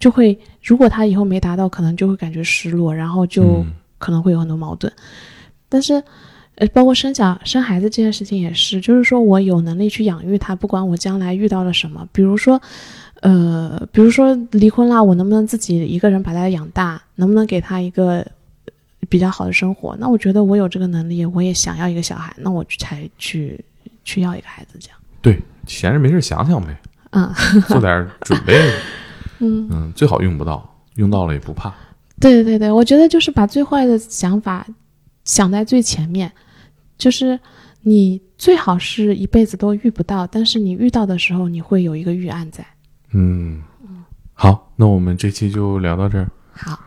S2: 就会，如果他以后没达到，可能就会感觉失落，然后就
S1: 嗯
S2: 可能会有很多矛盾。但是，呃，包括生小生孩子这件事情也是，就是说我有能力去养育他，不管我将来遇到了什么，比如说，呃，比如说离婚啦，我能不能自己一个人把他养大，能不能给他一个比较好的生活？那我觉得我有这个能力，我也想要一个小孩，那我才去去要一个孩子，这样。
S1: 对，闲着没事想想呗，
S2: 嗯
S1: 做点准备，
S2: 嗯，
S1: 嗯，最好用不到，用到了也不怕。
S2: 对对对，我觉得就是把最坏的想法想在最前面，就是你最好是一辈子都遇不到，但是你遇到的时候，你会有一个预案在。
S1: 嗯，好，那我们这期就聊到这儿。
S2: 好，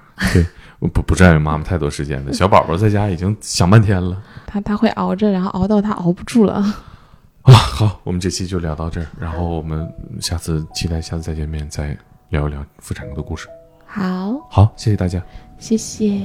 S1: 我不不占用妈妈太多时间的，小宝宝在家已经想半天了。
S2: 他他会熬着，然后熬到他熬不住了。
S1: 啊，好，我们这期就聊到这儿，然后我们下次期待下次再见面，再聊一聊妇产科的故事。
S2: 好，
S1: 好，谢谢大家。
S2: 谢谢。